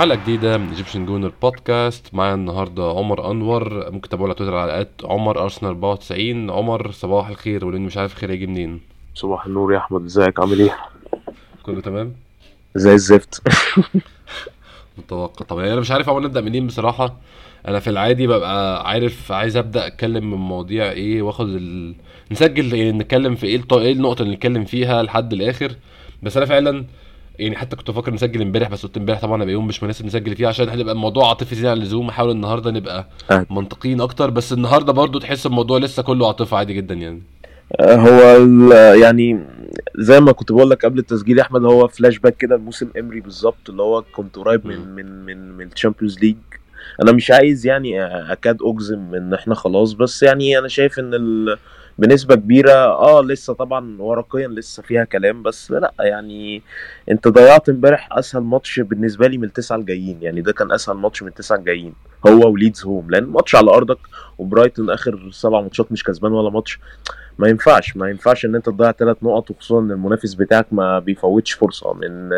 حلقة جديدة من Egyptian Gooner Podcast معايا النهارده عمر أنور. ممكن تابعوا على تويتر على عمر أرسنال 94 عمر صباح الخير. ولاني مش عارف الخير هيجي منين؟ صباح النور يا أحمد. إزيك؟ عامل إيه؟ كله تمام؟ زي الزفت. متوقع. طب أنا مش عارف اول نبدأ منين بصراحة. أنا في العادي ببقى عارف عايز أبدأ أتكلم من مواضيع إيه وآخد ال... نسجل يعني نتكلم في إيه الط... إيه النقطة اللي نتكلم فيها لحد الآخر. بس أنا فعلا يعني حتى كنت بفكر نسجل امبارح بس قلت امبارح طبعا هيبقى يوم مش مناسب نسجل فيه عشان هنبقى الموضوع عاطفي زيادة عن اللزوم احاول النهارده نبقى آه. منطقيين أكتر بس النهارده برضو تحس الموضوع لسه كله عاطفه عادي جدا يعني آه، هو يعني زي ما كنت بقول لك قبل التسجيل يا أحمد هو فلاش باك كده لموسم إمري بالظبط اللي هو كنت قريب من. من من من ال Champions League أنا مش عايز يعني أكاد أجزم إن إحنا خلاص بس يعني أنا شايف إن ال... بنسبة كبيرة آه لسه طبعا ورقيا لسه فيها كلام بس لا يعني أنت ضيعت امبارح أسهل ماتش بالنسبة لي من التسعة الجايين يعني ده كان أسهل ماتش من التسعة الجايين هو وليدز home لأن ماتش على أرضك وبرايتون آخر سبع ماتشات مش كسبان ولا ماتش ما ينفعش ما ينفعش إن أنت تضيع ثلاث نقط وخصوصا إن المنافس بتاعك ما بيفوتش فرصة من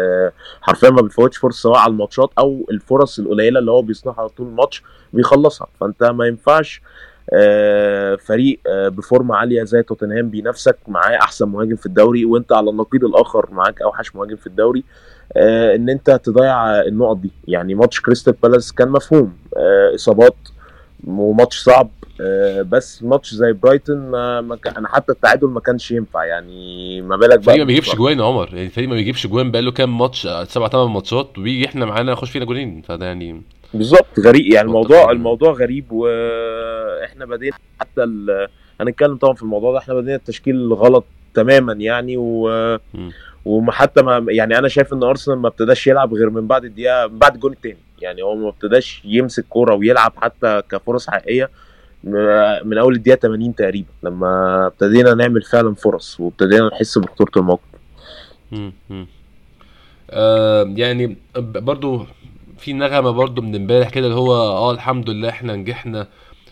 حرفيا ما بيفوتش فرصة سواء على الماتشات أو الفرص القليلة اللي هو بيصنعها طول الماتش بيخلصها فأنت ما ينفعش فريق آه، بفورمة عالية زي توتنهام بينافسك معاه أحسن مهاجم في الدوري وأنت على النقيض الآخر معاك أوحش مهاجم في الدوري آه، إن أنت تضيع النقط دي. يعني ماتش كريستال بالاس كان مفهوم آه، إصابات وماتش صعب آه، بس ماتش زي برايتون أنا حتى التعادل ما كانش ينفع. يعني ما بالك بقى ما بيجيبش جوان يا عمر. يعني الفريق ما بيجيبش جوان بقاله كام ماتش آه، سبع ثمان ماتشات وبيجي إحنا معانا يخش فينا جولين. فده يعني بالظبط غريب يعني الموضوع. الموضوع غريب وإحنا بدينا حتى ال... هنتكلم طبعا في الموضوع ده إحنا بدينا التشكيل غلط تماما يعني و مم. وما حتى ما يعني أنا شايف إن أرسنال ما ابتداش يلعب غير من بعد الدقيقه من بعد الجول الثاني يعني هو ما ابتداش يمسك كورة ويلعب حتى كفرص حقيقية من أول الدقيقة 80 تقريبا لما ابتدينا نعمل فعلا فرص وابتدينا نحس بخطورة الموقف مم. مم. آه يعني برضو في نغمة برضو من امبارح كده اللي هو آه الحمد لله إحنا نجحنا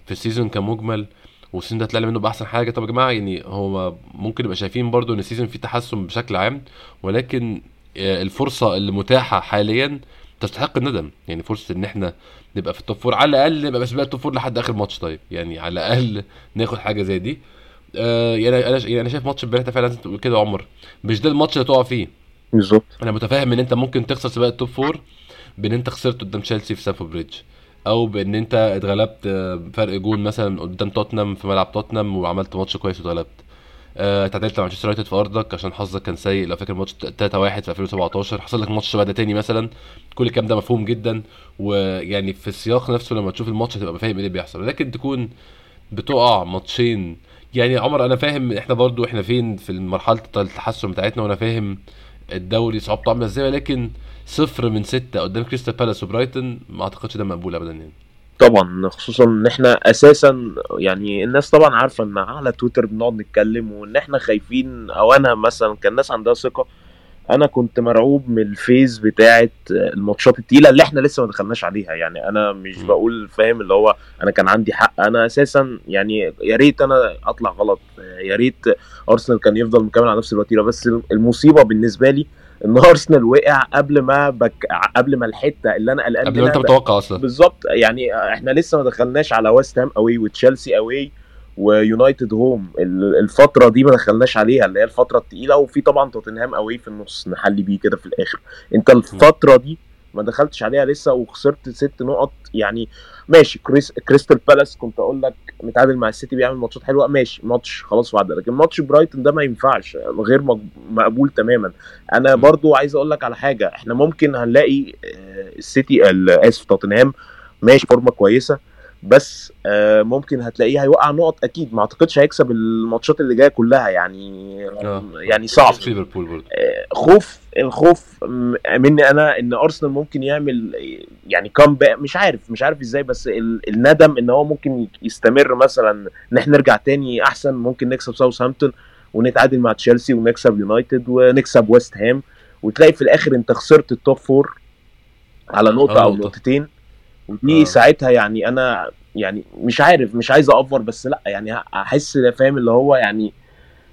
في ال season كمجمل وال season ده طلعنا منه بأحسن حاجة. طب يا جماعة يعني هو ممكن نبقى شايفين برضو إن ال season فيه تحسن بشكل عام ولكن آه، الفرصة اللي متاحه حاليا تستحق الندم. يعني فرصة إن إحنا نبقى في ال top four على الأقل نبقى بس بقى ال top four لحد آخر ماتش. طيب يعني على الأقل ناخد حاجة زي دي. آه يعني أنا يعني أنا شايف ماتش امبارح فعلا لازم تقول كده يا عمر مش ده الماتش اللي تقع فيه. بالظبط. أنا متفاهم إن أنت ممكن تخسر سباق ال top four بان انت خسرت قدام تشيلسي في ستامفورد بريدج أو بان انت اتغلبت فرق جون مثلا قدام توتنهام في ملعب توتنهام وعملت ماتش كويس واتغلبت. آه، اتعادلت مع مانشستر يونايتد في أرضك عشان حظك كان سيء لو فاكر ماتش 3 1 في 2017 حصل لك ماتش ده تاني مثلا. كل الكلام ده مفهوم جدا ويعني في السياق نفسه لما تشوف الماتش هتبقى فاهم إيه اللي بيحصل. لكن تكون بتقع ماتشين يعني عمر أنا فاهم إحنا برضو إحنا فين في مرحلة التحسن بتاعتنا وأنا فاهم الدوري صعوبته عامله إزاي ولكن صفر من ستة قدام كريستال بالاس وبرايتون ما أعتقدش ده مقبول ابدا يعني. طبعا خصوصا إن إحنا أساسا يعني الناس طبعا عارفة إن على تويتر بنقعد نتكلم وإن إحنا خايفين أو أنا مثلا كان الناس عندها ثقة أنا كنت مرعوب من ال phase بتاعة الماتشات التقيلة اللي إحنا لسه ما دخلناش عليها. يعني أنا مش. بقول فاهم؟ اللي هو أنا كان عندي حق. أنا أساسا يعني يا ريت أنا اطلع غلط. يا ريت ارسنال كان يفضل مكمل على نفس الوتيرة. بس المصيبة بالنسبة لي إن أرسنال وقع قبل ما بك قبل ما الحتة اللي أنا قلقان قبل ما أنت متوقع أصلا. بالظبط. يعني إحنا لسه ما دخلناش على ويست هام away وتشيلسي away ويونايتد home. ال- الفترة دي ما دخلناش عليها اللي هي الفترة التقيلة. وفي طبعا توتنهام away في النص نحلي بيه كده في الآخر. أنت الفترة دي ما دخلتش عليها لسه وخسرت ست نقط. يعني ماشي كريس كريستال بالاس كنت أقول لك متعادل مع السيتي بيعمل ماتشات حلوة. ماشي ماتش خلاص وعدى. لكن ماتش برايتون ده ما ينفعش غير مق- مقبول تماما. أنا. برضو عايز أقول لك على حاجة. إحنا ممكن هنلاقي آه، السيتي ال- آسف توتنهام ماشي فورمة كويسة. بس آه، ممكن هتلاقيه هيوقع نقط أكيد ما أعتقدش هيكسب الماتشات اللي جاية كلها يعني. آه. يعني صعب. ليفربول برضه. آه، خوف الخوف مني أنا إن أرسنال ممكن يعمل يعني كام مش عارف مش عارف إزاي بس ال- الندم إن هو ممكن يستمر مثلا إن إحنا نرجع تاني أحسن ممكن نكسب ساوثهامبتون ونتعادل مع تشيلسي ونكسب يونايتد ونكسب ويست هام وتلاقي في الآخر أنت خسرت ال top four على نقطة آه، أو. نقطتين. ودي آه. ساعتها يعني أنا يعني مش عارف مش عايز over بس لأ يعني احس فاهم؟ اللي هو يعني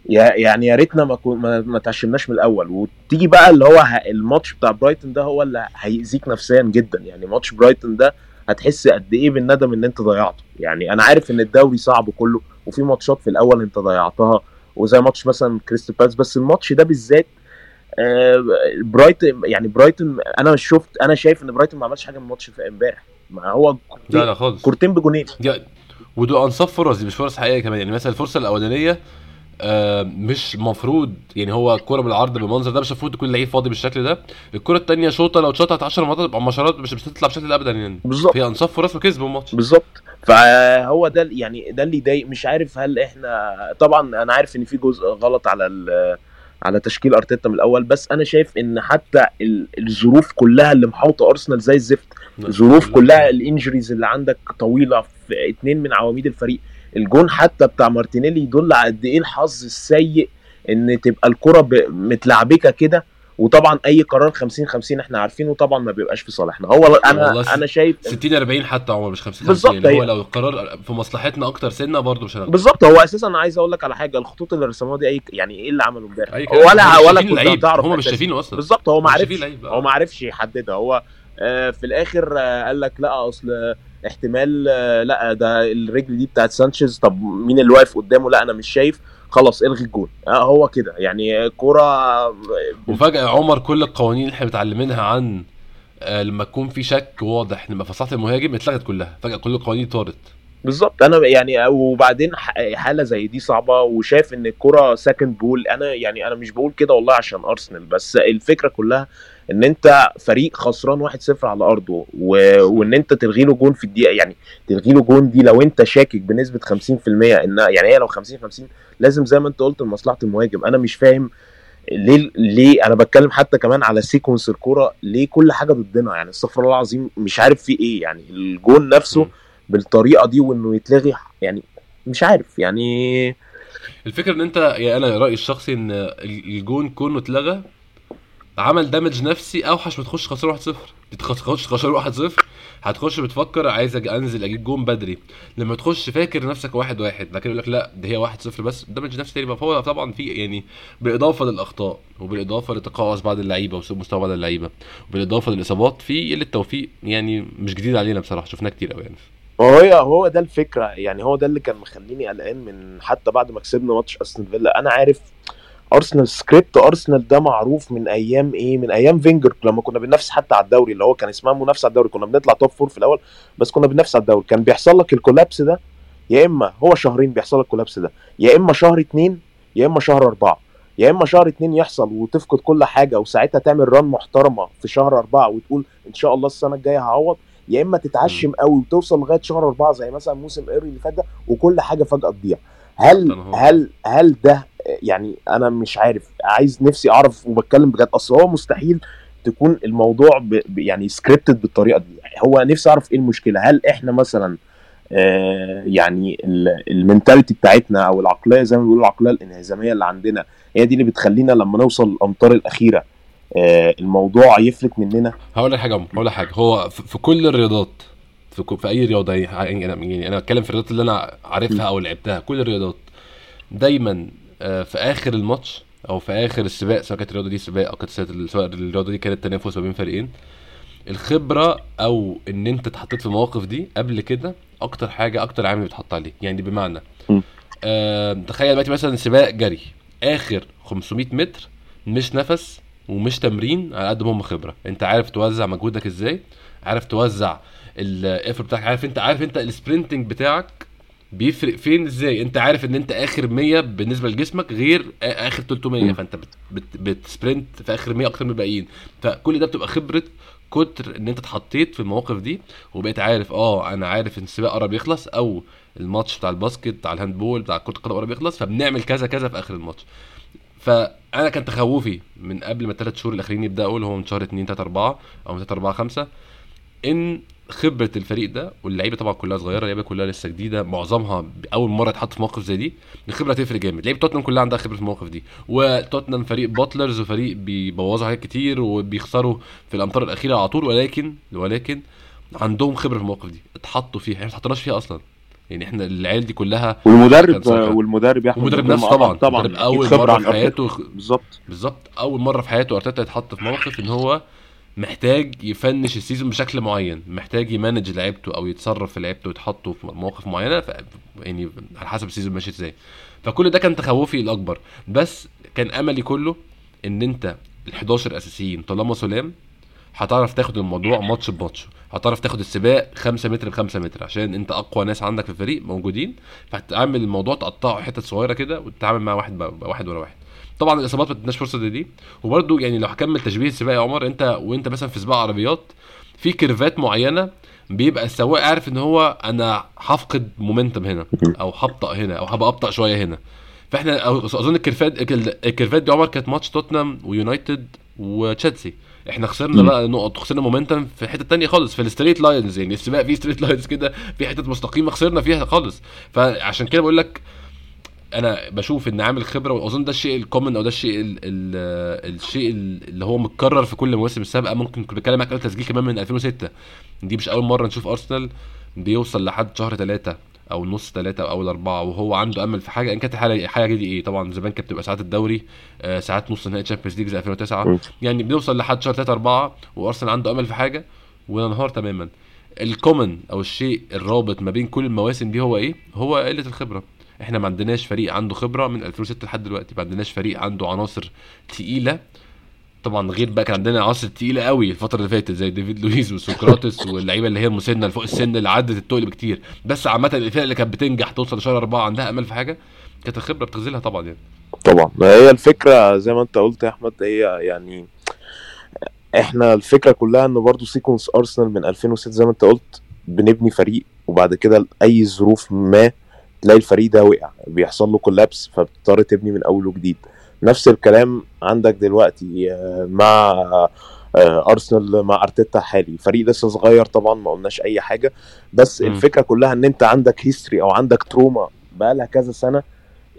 يعني يا ريتنا ما كون ما, تعشمناش من الأول. وتيجي بقى اللي هو الماتش بتاع برايتون ده هو اللي هيأذيك نفسيا جدا. يعني ماتش برايتون ده هتحس قد إيه بالندم إن أنت ضيعته. يعني أنا عارف إن الدوري صعب كله وفي ماتشات في الأول أنت ضيعتها وزي ماتش مثلا كريستال بالاس بس الماتش ده بالذات آه، برايتون يعني برايتون أنا شفت أنا شايف إن برايتون ما عملش حاجة من الماتش في امبارح. ما هو لا لا خالص. كورتين بجونين. ودول انصاف فرص دي مش فرص حقيقية كمان. يعني مثلا الفرصة الأولانية آه مش مفروض يعني هو الكوره بالعرض بالمنظر ده مش المفروض يكون لعيب فاضي بالشكل ده. الكوره الثانية شوطة لو اتشطت 10 مرات تبقى مشارات مش بالشكل ده ابدا يعني. بالظبط. هي انصاف فرص وكسبوا الماتش. بالظبط. فهو ده يعني ده اللي يضايق. مش عارف هل إحنا طبعا أنا عارف إن في جزء غلط على ال- على تشكيل أرتيتا من الأول بس أنا شايف إن حتى ال- الظروف كلها اللي محاوطة أرسنال زي الزفت الظروف كلها ال injuries اللي عندك طويلة في اتنين من عواميد الفريق. الجون حتى بتاع مارتينيلي يدل على قد إيه الحظ السيء إن تبقى الكرة متلعبكة كده. وطبعا أي قرار 50 50 إحنا عارفينه طبعا ما بيبقاش في صالحنا هو أنا أنا شايف 60 40 حتى عمر مش 50 بالظبط، 50 يعني هو لو القرار في مصلحتنا أكتر سنة برضه مش هناخده بالظبط هو أساسا أنا عايز أقول لك على حاجة الخطوط اللي رسموها دي اي يعني إيه اللي عمله امبارح. ولا ولا كنت. هتعرف هم مش. شايفينه أصلا. بالظبط هو ما عرفش. هو ما عرفش يحددها. هو في الآخر آه قال لك لا أصل احتمال آه لا ده الرجل دي بتاعت سانشيز. طب مين اللي واقف قدامه؟ لا أنا مش شايف. خلاص إلغي الجول آه هو كده. يعني كوره وفجأة عمر كل القوانين اللي إحنا متعلمينها عن آه، لما يكون في شك واضح لما مصلحه المهاجم اتلغت كلها. فجأة كل القوانين طارت. بالظبط. أنا يعني وبعدين حالة زي دي صعبة وشايف إن الكرة second ball أنا يعني أنا مش بقول كده والله عشان أرسنال بس الفكرة كلها ان انت فريق خسران 1-0 على أرضه و... وان انت تلغي له جون في الدقيقة يعني تلغي له جون دي لو انت شاكك بنسبة 50% ان يعني هي لو 50 50 لازم زي ما انت قلت لمصلحة المهاجم أنا مش فاهم ليه ليه أنا بتكلم حتى كمان على sequence الكورة ليه كل حاجة ضدنا يعني استغفر الله العظيم مش عارف في إيه يعني الجون نفسه مم. بالطريقة دي وانه يتلغي يعني مش عارف يعني الفكرة ان انت يعني أنا رأيي الشخصي ان الجون كونه اتلغى عمل دامج نفسي أوحش ما تخش خسران 1-0 تخش خسران 1-0 هتخش بتفكر عايز أنزل أجيب جون بدري. لما تخش فاكر نفسك واحد واحد لكن يقول لك لا ده هي 1-0 بس دامج نفسي تاني. فهو طبعا في يعني بالإضافة للأخطاء وبالإضافة لتقاعس بعض اللعيبة وسوء مستوى بعض اللعيبة وبالإضافة للإصابات في قلة توفيق يعني مش جديد علينا بصراحة شفناه كتير قوي يعني. هو هو ده الفكرة. يعني هو ده اللي كان مخليني قلقان من حتى بعد ما كسبنا ماتش أستون فيلا. أنا عارف أرسنال سكريبت أرسنال ده معروف من أيام إيه؟ من أيام فينجر لما كنا بننافس حتى على الدوري اللي هو كان اسمها منافسة على الدوري. كنا بنطلع top four في الأول بس كنا بننافس على الدوري. كان بيحصل لك ال collapse ده يا إما هو شهرين بيحصل لك ال collapse ده يا إما شهر اتنين يا إما شهر أربعة. يا إما شهر اتنين يحصل وتفقد كل حاجة وساعتها تعمل run محترمة في شهر أربعة وتقول إن شاء الله السنة الجاية هعوض. يا إما تتعشم قوي وتوصل لغاية شهر أربعة زي مثلا موسم إيمري اللي فات ده وكل حاجة فجأة تضيع. هل هل هل ده يعني أنا مش عارف عايز نفسي أعرف وبتكلم بجد. أصل هو مستحيل تكون الموضوع ب ب- يعني scripted بالطريقة دي. هو نفسي أعرف إيه المشكلة؟ هل إحنا مثلا آه يعني ال- ال mentality بتاعتنا أو العقلية زي ما بيقولوا العقلية الإنهزامية اللي عندنا هي دي اللي بتخلينا لما نوصل الامتار الأخيرة آه الموضوع يفلت مننا؟ هقول لك حاجة هقول لك حاجة. هو في كل الرياضات في, في أي رياضة يعني أنا يعني أنا بتكلم في الرياضات اللي أنا عارفها أو لعبتها كل الرياضات دايما في آخر الماتش أو في آخر السباق سواء كانت الرياضة دي سباق أو كانت سواء الرياضة دي كانت تنافس ما بين فريقين الخبرة أو إن أنت اتحطيت في المواقف دي قبل كده أكتر حاجة أكتر عامل بيتحط عليه يعني بمعنى. آه تخيل دلوقتي مثلا سباق جري آخر 500 متر مش نفس ومش تمرين على قد ما هم خبرة أنت عارف توزع مجهودك إزاي عارف توزع ال effort بتاعك عارف أنت عارف أنت ال sprinting بتاعك بيفرق فين إزاي؟ أنت عارف إن أنت آخر 100 بالنسبة لجسمك غير آخر 300 م. فأنت بت بت بت sprint في آخر 100 أكتر من الباقيين. فكل ده بتبقى خبرة كتر إن أنت اتحطيت في المواقف دي وبقيت عارف آه أنا عارف إن السباق قرب يخلص أو الماتش بتاع ال basket بتاع ال handball بتاع كرة القدم قرب يخلص فبنعمل كذا كذا في آخر الماتش. فأنا كان تخوفي من قبل ما الثلاث شهور الأخرين يبدأوا اللي هو من شهر 2 3 4 أو من 3 4 5 إن خبرة الفريق ده واللعيبة طبعا كلها صغيرة اللعيبة كلها لسه جديدة معظمها أول مرة يتحط في موقف زي دي الخبرة هتفرق جامد لعيبة توتنهام كلها عندها خبرة في المواقف دي وتوتنهام فريق باتلرز وفريق بيبوظوا حاجات كتير وبيخسروا في الامتار الأخيرة على طول ولكن ولكن عندهم خبرة في المواقف دي اتحطوا فيها إحنا ما اتحطناش فيها أصلا يعني إحنا العيال دي كلها والمدرب. والمدرب يا احمد نفسه طبعا المدرب أكيد اول مرة في. حياته بالظبط بالظبط أول مرة في حياته أرتيتا يتحط في موقف إن هو محتاج ي finish ال season بشكل معين محتاج ي manage لعيبته أو يتصرف في لعيبته ويتحطه في مواقف معينة ف... يعني على حسب ال season ماشي إزاي. فكل ده كان تخوفي الأكبر. بس كان أملي كله إن أنت ال11 أساسيين طالما سلام هتعرف تاخد الموضوع ماتش بماتش. هتعرف تاخد السباق 5 متر ب 5 متر عشان أنت أقوى ناس عندك في الفريق موجودين. فهتعمل الموضوع تقطعه حتت صغيرة كده وتتعامل مع واحد بقى واحد ورا واحد. طبعا الإصابات ما تديناش فرصة زي دي. وبرده يعني لو هكمل تشبيه السباق يا عمر انت وانت مثلا في سباق عربيات في كيرفات معينة بيبقى السواق عارف إن هو أنا هفقد momentum هنا أو هبطأ هنا أو هبقى أبطأ شوية هنا. فإحنا أظن الكيرفات الكيرفات دي عمر كانت ماتش توتنهام ويونايتد وتشيلسي. إحنا خسرنا. بقى نقط خسرنا momentum في حتة تانية خالص في ال straight lines يعني السباق فيه straight lines كده في حتت مستقيمة خسرنا فيها خالص. فعشان كده بقول لك أنا بشوف ان عامل خبرة واظن ده الشيء ال common أو ده الشيء ال ال الشيء اللي هو متكرر في كل مواسم السابقة. ممكن كنت بتكلم معاك تسجيل كمان من 2006 دي مش أول مرة نشوف أرسنال بيوصل لحد شهر ثلاثة أو نص ثلاثة أو أول أربعة وهو عنده أمل في حاجة. إن كانت الحاجة حاجة دي إيه؟ طبعا زمان كانت بتبقى ساعات الدوري آه ساعات نص نهائي Champions League زي 2009 مم. يعني بنوصل لحد شهر 3 4 وأرسنال عنده أمل في حاجة وننهار تماما. ال common أو الشيء الرابط ما بين كل المواسم دي هو إيه؟ هو قلة الخبرة. إحنا ما عندناش فريق عنده خبرة من 2006 لحد دلوقتي ما عندناش فريق عنده عناصر تقيلة. طبعا غير بقى كان عندنا عناصر تقيلة قوي الفترة اللي فاتت زي ديفيد لويز وسقراطس واللعيبة اللي هي المسنة اللي فوق السن اللي عدت التقل بكتير. بس عامة الفرق اللي كانت بتنجح توصل لشهر أربعة عندها أمل في حاجة؟ كانت الخبرة بتخذلها طبعا يعني. طبعا. ما هي الفكرة زي ما انت قلت يا أحمد هي يعني إحنا الفكرة كلها ان برضو sequence ارسنال من 2006 زي ما انت قلت بنبني فريق وبعد كده لأي ظروف ما تلاقي الفريق ده وقع بيحصل له collapse فبتضطر تبني من اول وجديد. نفس الكلام عندك دلوقتي آه، مع آه، أرسنال مع أرتيتا حالي. فريق لسه صغير طبعا ما قلناش أي حاجة. بس مم. الفكرة كلها إن أنت عندك history أو عندك trauma بقالها كذا سنة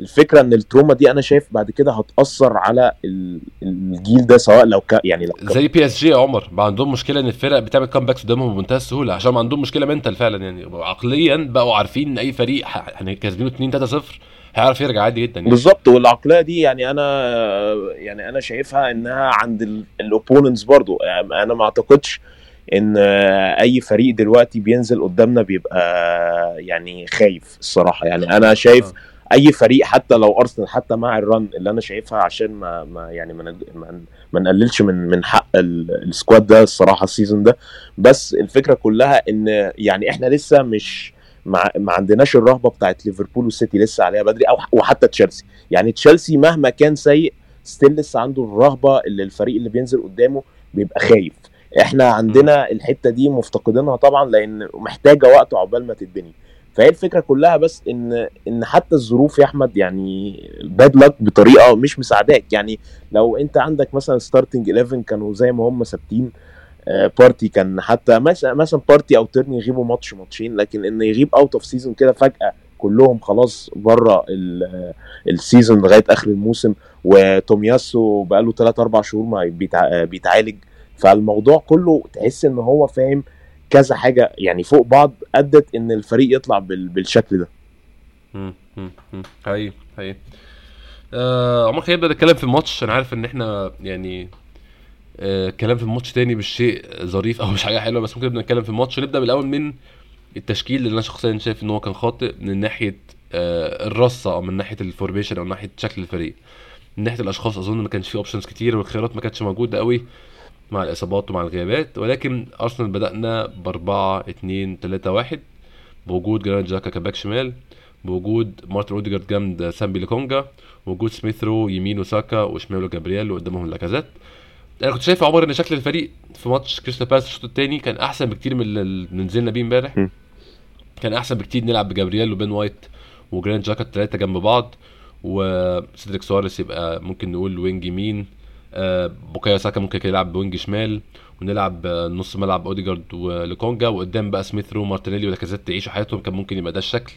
الفكرة إن ال trauma دي أنا شايف بعد كده هتأثر على ال- الجيل ده سواء لو ك... يعني لو ك... زي بي إس جي يا عمر بقى عندهم مشكلة إن الفرق بتعمل comebacks قدامهم بمنتهى السهولة عشان ما عندهم مشكلة mental فعلا يعني عقليا بقوا عارفين إن أي فريق يعني كاسبينه 2 3 0 هيعرف يرجع عادي جدا يعني بالظبط والعقلية دي يعني أنا يعني أنا شايفها إنها عند ال opponents برضو يعني أنا ما أعتقدش إن أي فريق دلوقتي بينزل قدامنا بيبقى يعني خايف الصراحة يعني أنا شايف آه. اي فريق حتى لو ارسنال حتى مع الرن اللي أنا شايفها عشان ما, ما يعني ما, ما, نقللش من من حق ال- squad ده الصراحة ال season ده. بس الفكرة كلها إن يعني إحنا لسه مش ما, ما عندناش الرهبة بتاعت ليفربول والسيتي لسه عليها بدري أو وحتى تشيلسي. يعني تشيلسي مهما كان سيء still لسه عنده الرهبة اللي الفريق اللي بينزل قدامه بيبقى خايف. إحنا عندنا الحتة دي مفتقدينها طبعا لأن محتاجة وقت عقبال ما تتبني. فهي الفكرة كلها بس إن إن حتى الظروف يا أحمد يعني bad luck بطريقة مش مساعداك. يعني لو أنت عندك مثلا starting 11 كانوا زي ما هم ثابتين آه، بارتي كان حتى مثلا بارتي أو تيرني يغيبوا ماتش ماتشين لكن إن يغيب out of season كده فجأة كلهم خلاص بره ال- season لغاية آخر الموسم وتومياسو بقاله 3 4 شهور ما بيتع- بيتعالج. فالموضوع كله تحس إن هو فاهم كذا حاجة يعني فوق بعض أدت إن الفريق يطلع بال- بالشكل ده. حقيقي حقيقي. آه عمر خلينا نبدا نتكلم في الماتش. أنا عارف إن إحنا يعني آه في الماتش تاني مش شيء ظريف أو مش حاجة حلوة بس ممكن نبدا نتكلم في الماتش. نبدأ بالأول من التشكيل اللي أنا شخصيا شايف إن هو كان خاطئ من ناحية آه الرصة أو من ناحية ال formation أو من ناحية شكل الفريق. من ناحية الأشخاص أظن ما كانش فيه options كتير والخيارات ما كانتش موجودة قوي مع الإصابات ومع الغيابات ولكن أرسنال بدأنا ب 4 2 3 1 بوجود جرانيت جاكا ك back شمال بوجود مارتن اوديجارد جنب سامبي لكونجا وجود سميث رو يمينه ساكا وشماله مارتينيلي وقدامهم لاكازيت. أنا كنت شايف يا عمر إن شكل الفريق في ماتش كريستال بالاس الشوط الثاني كان أحسن بكتير من اللي نزلنا بيه امبارح. كان أحسن بكتير نلعب بجابرييل وبين وايت وجرانيت جاكا الثلاثه جنب بعض وسيدريك سواريز يبقى ممكن نقول wing يمين. بوكايو ساكا ممكن يلعب ب wing شمال ونلعب آه، نص ملعب أوديجارد ولكونجا وقدام بقى سميث رو مارتينيلي ولاكازيت يعيشوا حياتهم كان ممكن يبقى ده الشكل.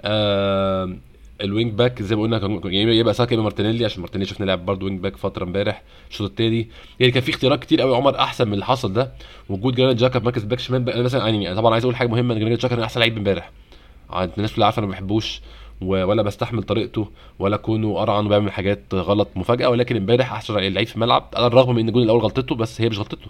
آه ال wing back زي ما قلنا كان يبقى ساكا يبقى مارتينيلي عشان مارتينيلي شفنا لعب برضه wing back فترة امبارح الشوط الثاني يعني كان في اختيارات كتير قوي عمر أحسن من اللي حصل ده. وجود جرانيت جاكا في مركز back شمال بقى مثلا يعني طبعا عايز أقول حاجة مهمة إن جرانيت جاكا كان أحسن لعيب امبارح. الناس كلها عارفة أنا ما بحبوش. ولا بستحمل طريقته ولا كونه أرعن وبيعمل حاجات غلط مفاجأة ولكن امبارح أحسن لعيب في الملعب على الرغم من إن الجون الأول غلطته بس هي مش غلطته.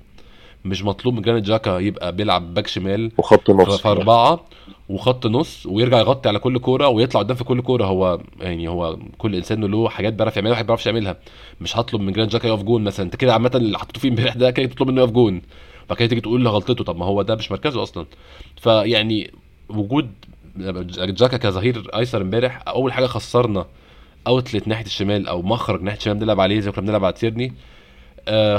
مش مطلوب من جرانيت جاكا يبقى بيلعب back شمال وخط نص. في أربعة وخط نص ويرجع يغطي على كل كورة ويطلع قدام في كل كورة. هو يعني هو كل إنسان له حاجات بيعرف يعملها وحاجات ما بيعرفش يعملها. مش هطلب من جرانيت جاكا يقف جون مثلا. أنت كده عامة اللي حطيته فيه امبارح ده كده تطلب منه يقف جون. بعد كده تيجي تقول له غلطته. طب ما هو ده مش مركزه أصلا. فيعني وجود جاكا كظهير أيسر امبارح أول حاجة خسرنا outlet ناحية الشمال أو مخرج ناحية الشمال بنلعب عليه زي ما كنا بنلعب على تيرني.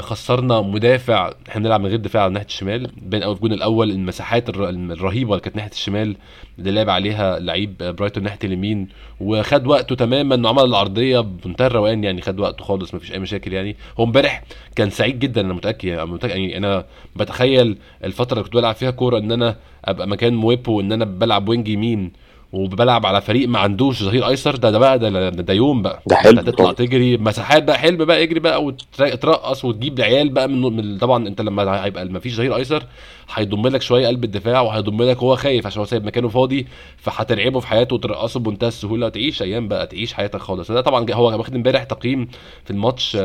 خسرنا مدافع إحنا بنلعب من غير دفاع على ناحيه الشمال. بين أول الجون الأول المساحات الر- الرهيبة اللي كانت ناحية الشمال اللي لعب عليها لعيب برايتون ناحيه اليمين. وخد وقته تماما. وعمل العرضية بمنتهى الروقان يعني خد وقته خالص مفيش أي مشاكل يعني. هو امبارح كان سعيد جدا أنا متأكد يعني يعني أنا بتخيل الفترة اللي كنت بلعب فيها كورة إن أنا أبقى مكان مويبو ان أنا بلعب wing يمين. وبلعب على فريق ما عندوش ظهير أيسر ده ده بقى ده, ده, يوم بقى. ده حلم. طبعا. تجري مساحات بقى حلم بقى اجري بقى وترقص وتجيب عيال بقى من, من طبعا انت لما هيبقى ما فيش ظهير أيسر هيضم لك شوية قلب الدفاع وهيضم لك هو خايف عشان هو سايب مكانه فاضي فهترعبه في حياته وترقصه بمنتهى السهولة وتعيش أيام بقى تعيش حياتك خالص. ده طبعا هو واخد امبارح تقييم في الماتش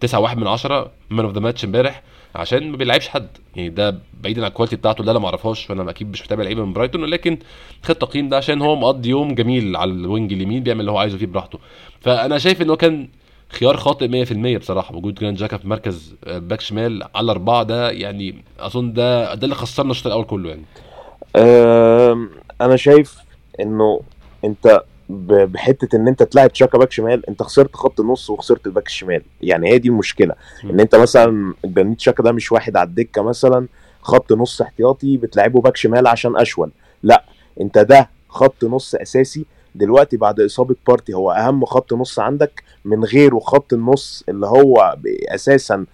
9 1 من 10 man of the match امبارح. عشان ما بيلعبش حد. يعني ده بعيدا عن ال quality بتاعته اللي أنا ما أعرفهاش فأنا أكيد مش متابع لعيبة من برايتون ولكن خد التقييم ده عشان هو مقضي يوم جميل على ال wing اليمين بيعمل اللي هو عايزه فيه براحته. فأنا شايف إن هو كان خيار خاطئ 100% بصراحة وجود جرانيت شاكا في مركز آه، باك شمال على اربعه ده يعني أظن ده ده اللي خسرنا الشوط الأول كله يعني. أنا شايف إنه أنت بحتة إن أنت تلعب شاكا باك شمال أنت خسرت خط النص وخسرت الباك الشمال. يعني هي دي المشكلة. إن أنت مثلا جرانيت شاكا ده مش واحد على الدكة مثلا خط نص احتياطي بتلعبه باك شمال عشان أشول. لأ أنت ده خط نص أساسي. دلوقتي بعد إصابة بارتي هو أهم خط نص عندك من غيره. خط النص اللي هو أساسا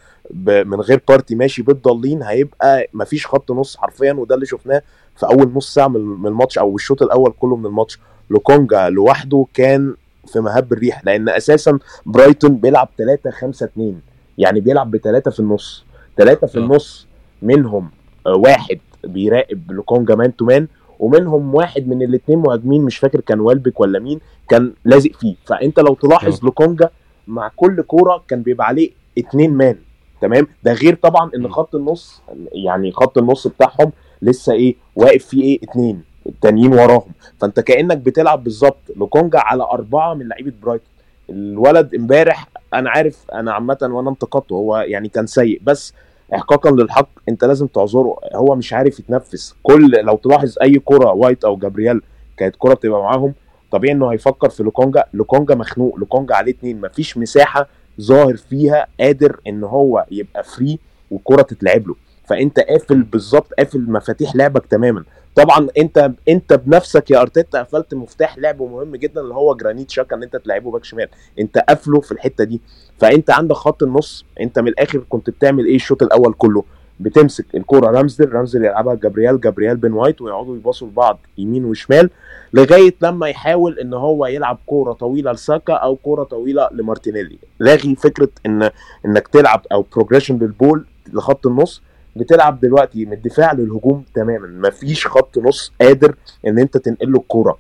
من غير بارتي ماشي بالضالين هيبقى مفيش خط نص حرفيا وده اللي شفناه في أول نص ساعة من الماتش أو الشوط الأول كله من الماتش. لوكونجا لوحده كان في مهب الريح لأن أساسا برايتون بيلعب 3 5 2 يعني بيلعب بثلاثه في النص ثلاثة في آه. النص منهم آه، واحد بيراقب لوكونجا man to man ومنهم واحد من الاثنين مهاجمين مش فاكر كان ويلبك ولا مين كان لازق فيه فأنت لو تلاحظ آه. لوكونجا مع كل كورة كان بيبقى عليه اتنين man تمام ده غير طبعا إن. خط النص يعني خط النص بتاعهم لسه إيه واقف فيه إيه اتنين التانيين وراهم. فانت كأنك بتلعب بالظبط لوكونجا على أربعة من لعيبة برايتون. الولد امبارح أنا عارف أنا عامة وأنا انتقدته هو يعني كان سيء بس احقاقا للحق أنت لازم تعذره. هو مش عارف يتنفس. كل لو تلاحظ أي كرة وايت أو جابرييل كانت كرة بتبقى معاهم طبيعي إنه هيفكر في لوكونجا. لوكونجا مخنوق لوكونجا عليه اتنين مفيش مساحة ظاهر فيها قادر إن هو يبقى free والكره تتلعب له. فأنت قافل بالظبط قافل مفاتيح لعبك تماما. طبعا أنت أنت بنفسك يا أرتيتا قفلت مفتاح لعب مهم جدا اللي هو جرانيت شاكا ان أنت تلعبه باك شمال. أنت قافله في الحتة دي. فأنت عندك خط النص. أنت من الآخر كنت بتعمل إيه؟ الشوط الأول كله. بتمسك الكورة. رامزدل رامزدل يلعبها. جابرييل جابرييل بن وايت ويقعدوا يباصوا لبعض يمين وشمال لغاية لما يحاول إن هو يلعب كورة طويلة لساكا أو كورة طويلة لمارتينيلي. لاغي فكرة إن إنك تلعب أو progression لل ball لخط النص. بتلعب دلوقتي من الدفاع للهجوم تماما. مفيش خط نص قادر إن أنت تنقل له الكوره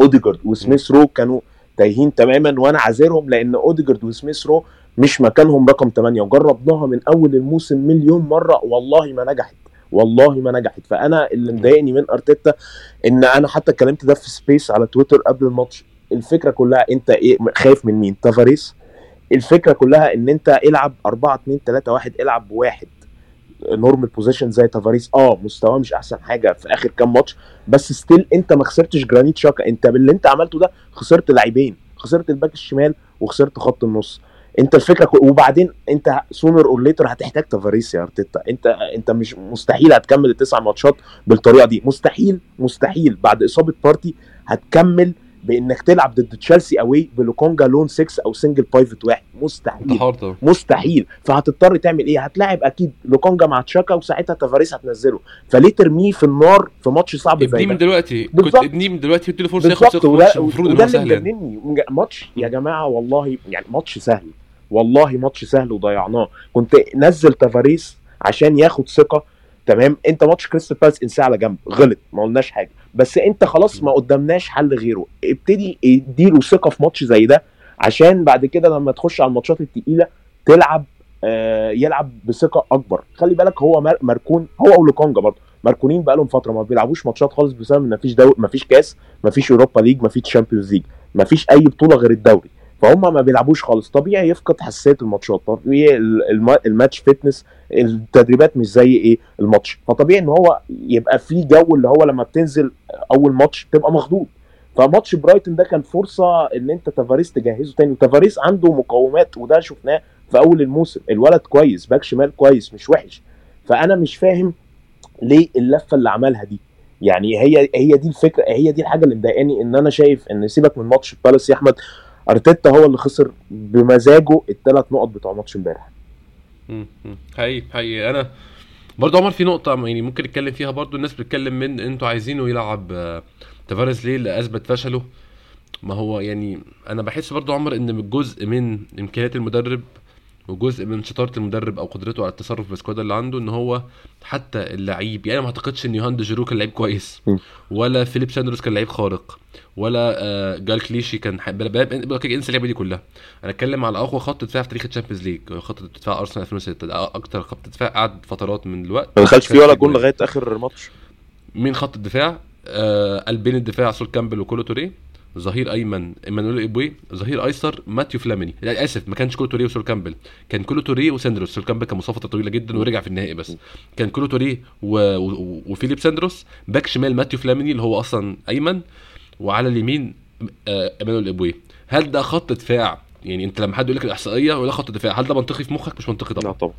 أوديجارد وسميث رو كانوا تايهين تماما وأنا عاذرهم لأن أوديجارد وسميث رو مش مكانهم رقم 8 وجربناها من أول الموسم مليون مرة. والله ما نجحت. والله ما نجحت. فأنا اللي مضايقني من أرتيتا إن أنا حتى اتكلمت ده في space على تويتر قبل الماتش. الفكرة كلها أنت إيه خايف من مين؟ تافاريس. الفكرة كلها إن أنت العب 4 2 3 1 العب بواحد normal position زي تافاريس. آه مستواه مش أحسن حاجة في آخر كام ماتش بس still أنت ما خسرتش جرانيت شاكا. أنت باللي أنت عملته ده خسرت لاعبين خسرت الباك الشمال وخسرت خط النص. أنت الفكرة. وبعدين أنت sooner or later هتحتاج تافاريس يا أرتيتا. أنت أنت مش مستحيل هتكمل التسع ماتشات بالطريقة دي. مستحيل مستحيل. بعد إصابة بارتي هتكمل بانك تلعب ضد تشيلسي away بلوكونجا lone 6 أو single pivot واحد. مستحيل. مستحيل. فهتضطر تعمل إيه؟ هتلاعب أكيد لوكونجا مع شاكا وساعتها تافاريس هتنزله. فليه ترميه في النار في ماتش صعب زي ابنيه من ده دلوقتي. كنت. ابنيه من دلوقتي اديله فرصة ياخد ثقه المفروض إن هو سهل. ماتش يا جماعة والله يعني ماتش سهل. والله ماتش سهل وضيعناه. كنت نزل تافاريس عشان ياخد ثقة. تمام؟ انت ماتش كريستال بالاس انساه على جنب غلط ما قلناش حاجة. بس انت خلاص ما قدامناش حل غيره. ابتدي اديله ثقة في ماتش زي ده عشان بعد كده لما تخش على الماتشات التقيلة تلعب آه يلعب بثقة أكبر. خلي بالك هو مر- مركون هو ولوكونجا برضه. مركونين بقالهم فترة ما بيلعبوش ماتشات خالص بسبب إن مفيش دو... مفيش كاس مفيش اوروبا ليج مفيش تشامبيونز ليج مفيش أي بطولة غير الدوري. فهم ما بيلعبوش خالص. طبيعي يفقد حساسية الماتشات. طبيعي ال- الم... ال match fitness التدريبات مش زي إيه؟ الماتش. فطبيعي إن هو يبقى في جو اللي هو لما بتنزل أول ماتش تبقى مخضوض. فماتش برايتون ده كان فرصة إن أنت تافاريس تجهزه تاني. وتافاريس عنده مقومات وده شفناه في أول الموسم. الولد كويس باك شمال كويس مش وحش. فأنا مش فاهم ليه اللفة اللي عملها دي. يعني هي هي دي الفكرة هي دي الحاجة اللي مضايقاني إن أنا شايف إن سيبك من ماتش بالاس يا أحمد. أرتيتا هو اللي خسر بمزاجه الثلاث نقط بتوع ماتش امبارح. حقيقي حقيقي. أنا برضه عمر في نقطة يعني ممكن نتكلم فيها برضه الناس بتتكلم من أنتوا عايزينه يلعب آه، تافاريس ليه؟ اللي اثبت فشله. ما هو يعني أنا بحس برضه عمر إن جزء من إمكانيات المدرب وجزء من شطارة المدرب أو قدرته على التصرف في ال squad اللي عنده إن هو حتى اللعيب يعني ما أعتقدش إن يوهان جورو كان لعيب كويس. ولا فيليب سينديروس كان لعيب خارق ولا آه، جال كليشي كان انسى اللعيبة دي كلها. أنا أتكلم على أقوى خط دفاع في تاريخ الشامبيونز ليج خط دفاع أرسنال 2006 ده أكتر خط دفاع قعد فترات من الوقت. ما دخلش فيه ولا جول لغاية آخر ماتش. مين خط الدفاع؟ آه قلبين الدفاع سول كامبل وكولو توري. ظهير أيمن إيمانويل إيبوي ظهير أيسر ماتيو فلاميني. لا آسف ما كانش كولو توري وسول كامبل. كان كولو توري وساندروس. سول كامبل كان مصاب طويلة جدا ورجع في النهائي بس. كان كولو توري و... و... وفيليب ساندروس. back شمال ماتيو فلاميني اللي هو أصلا أيمن. وعلى اليمين آه إيمانويل إيبوي. هل ده خط دفاع؟ يعني أنت لما حد يقول لك الإحصائية ولا خط دفاع هل ده منطقي في مخك؟ مش منطقي طبعا. لا طبعا.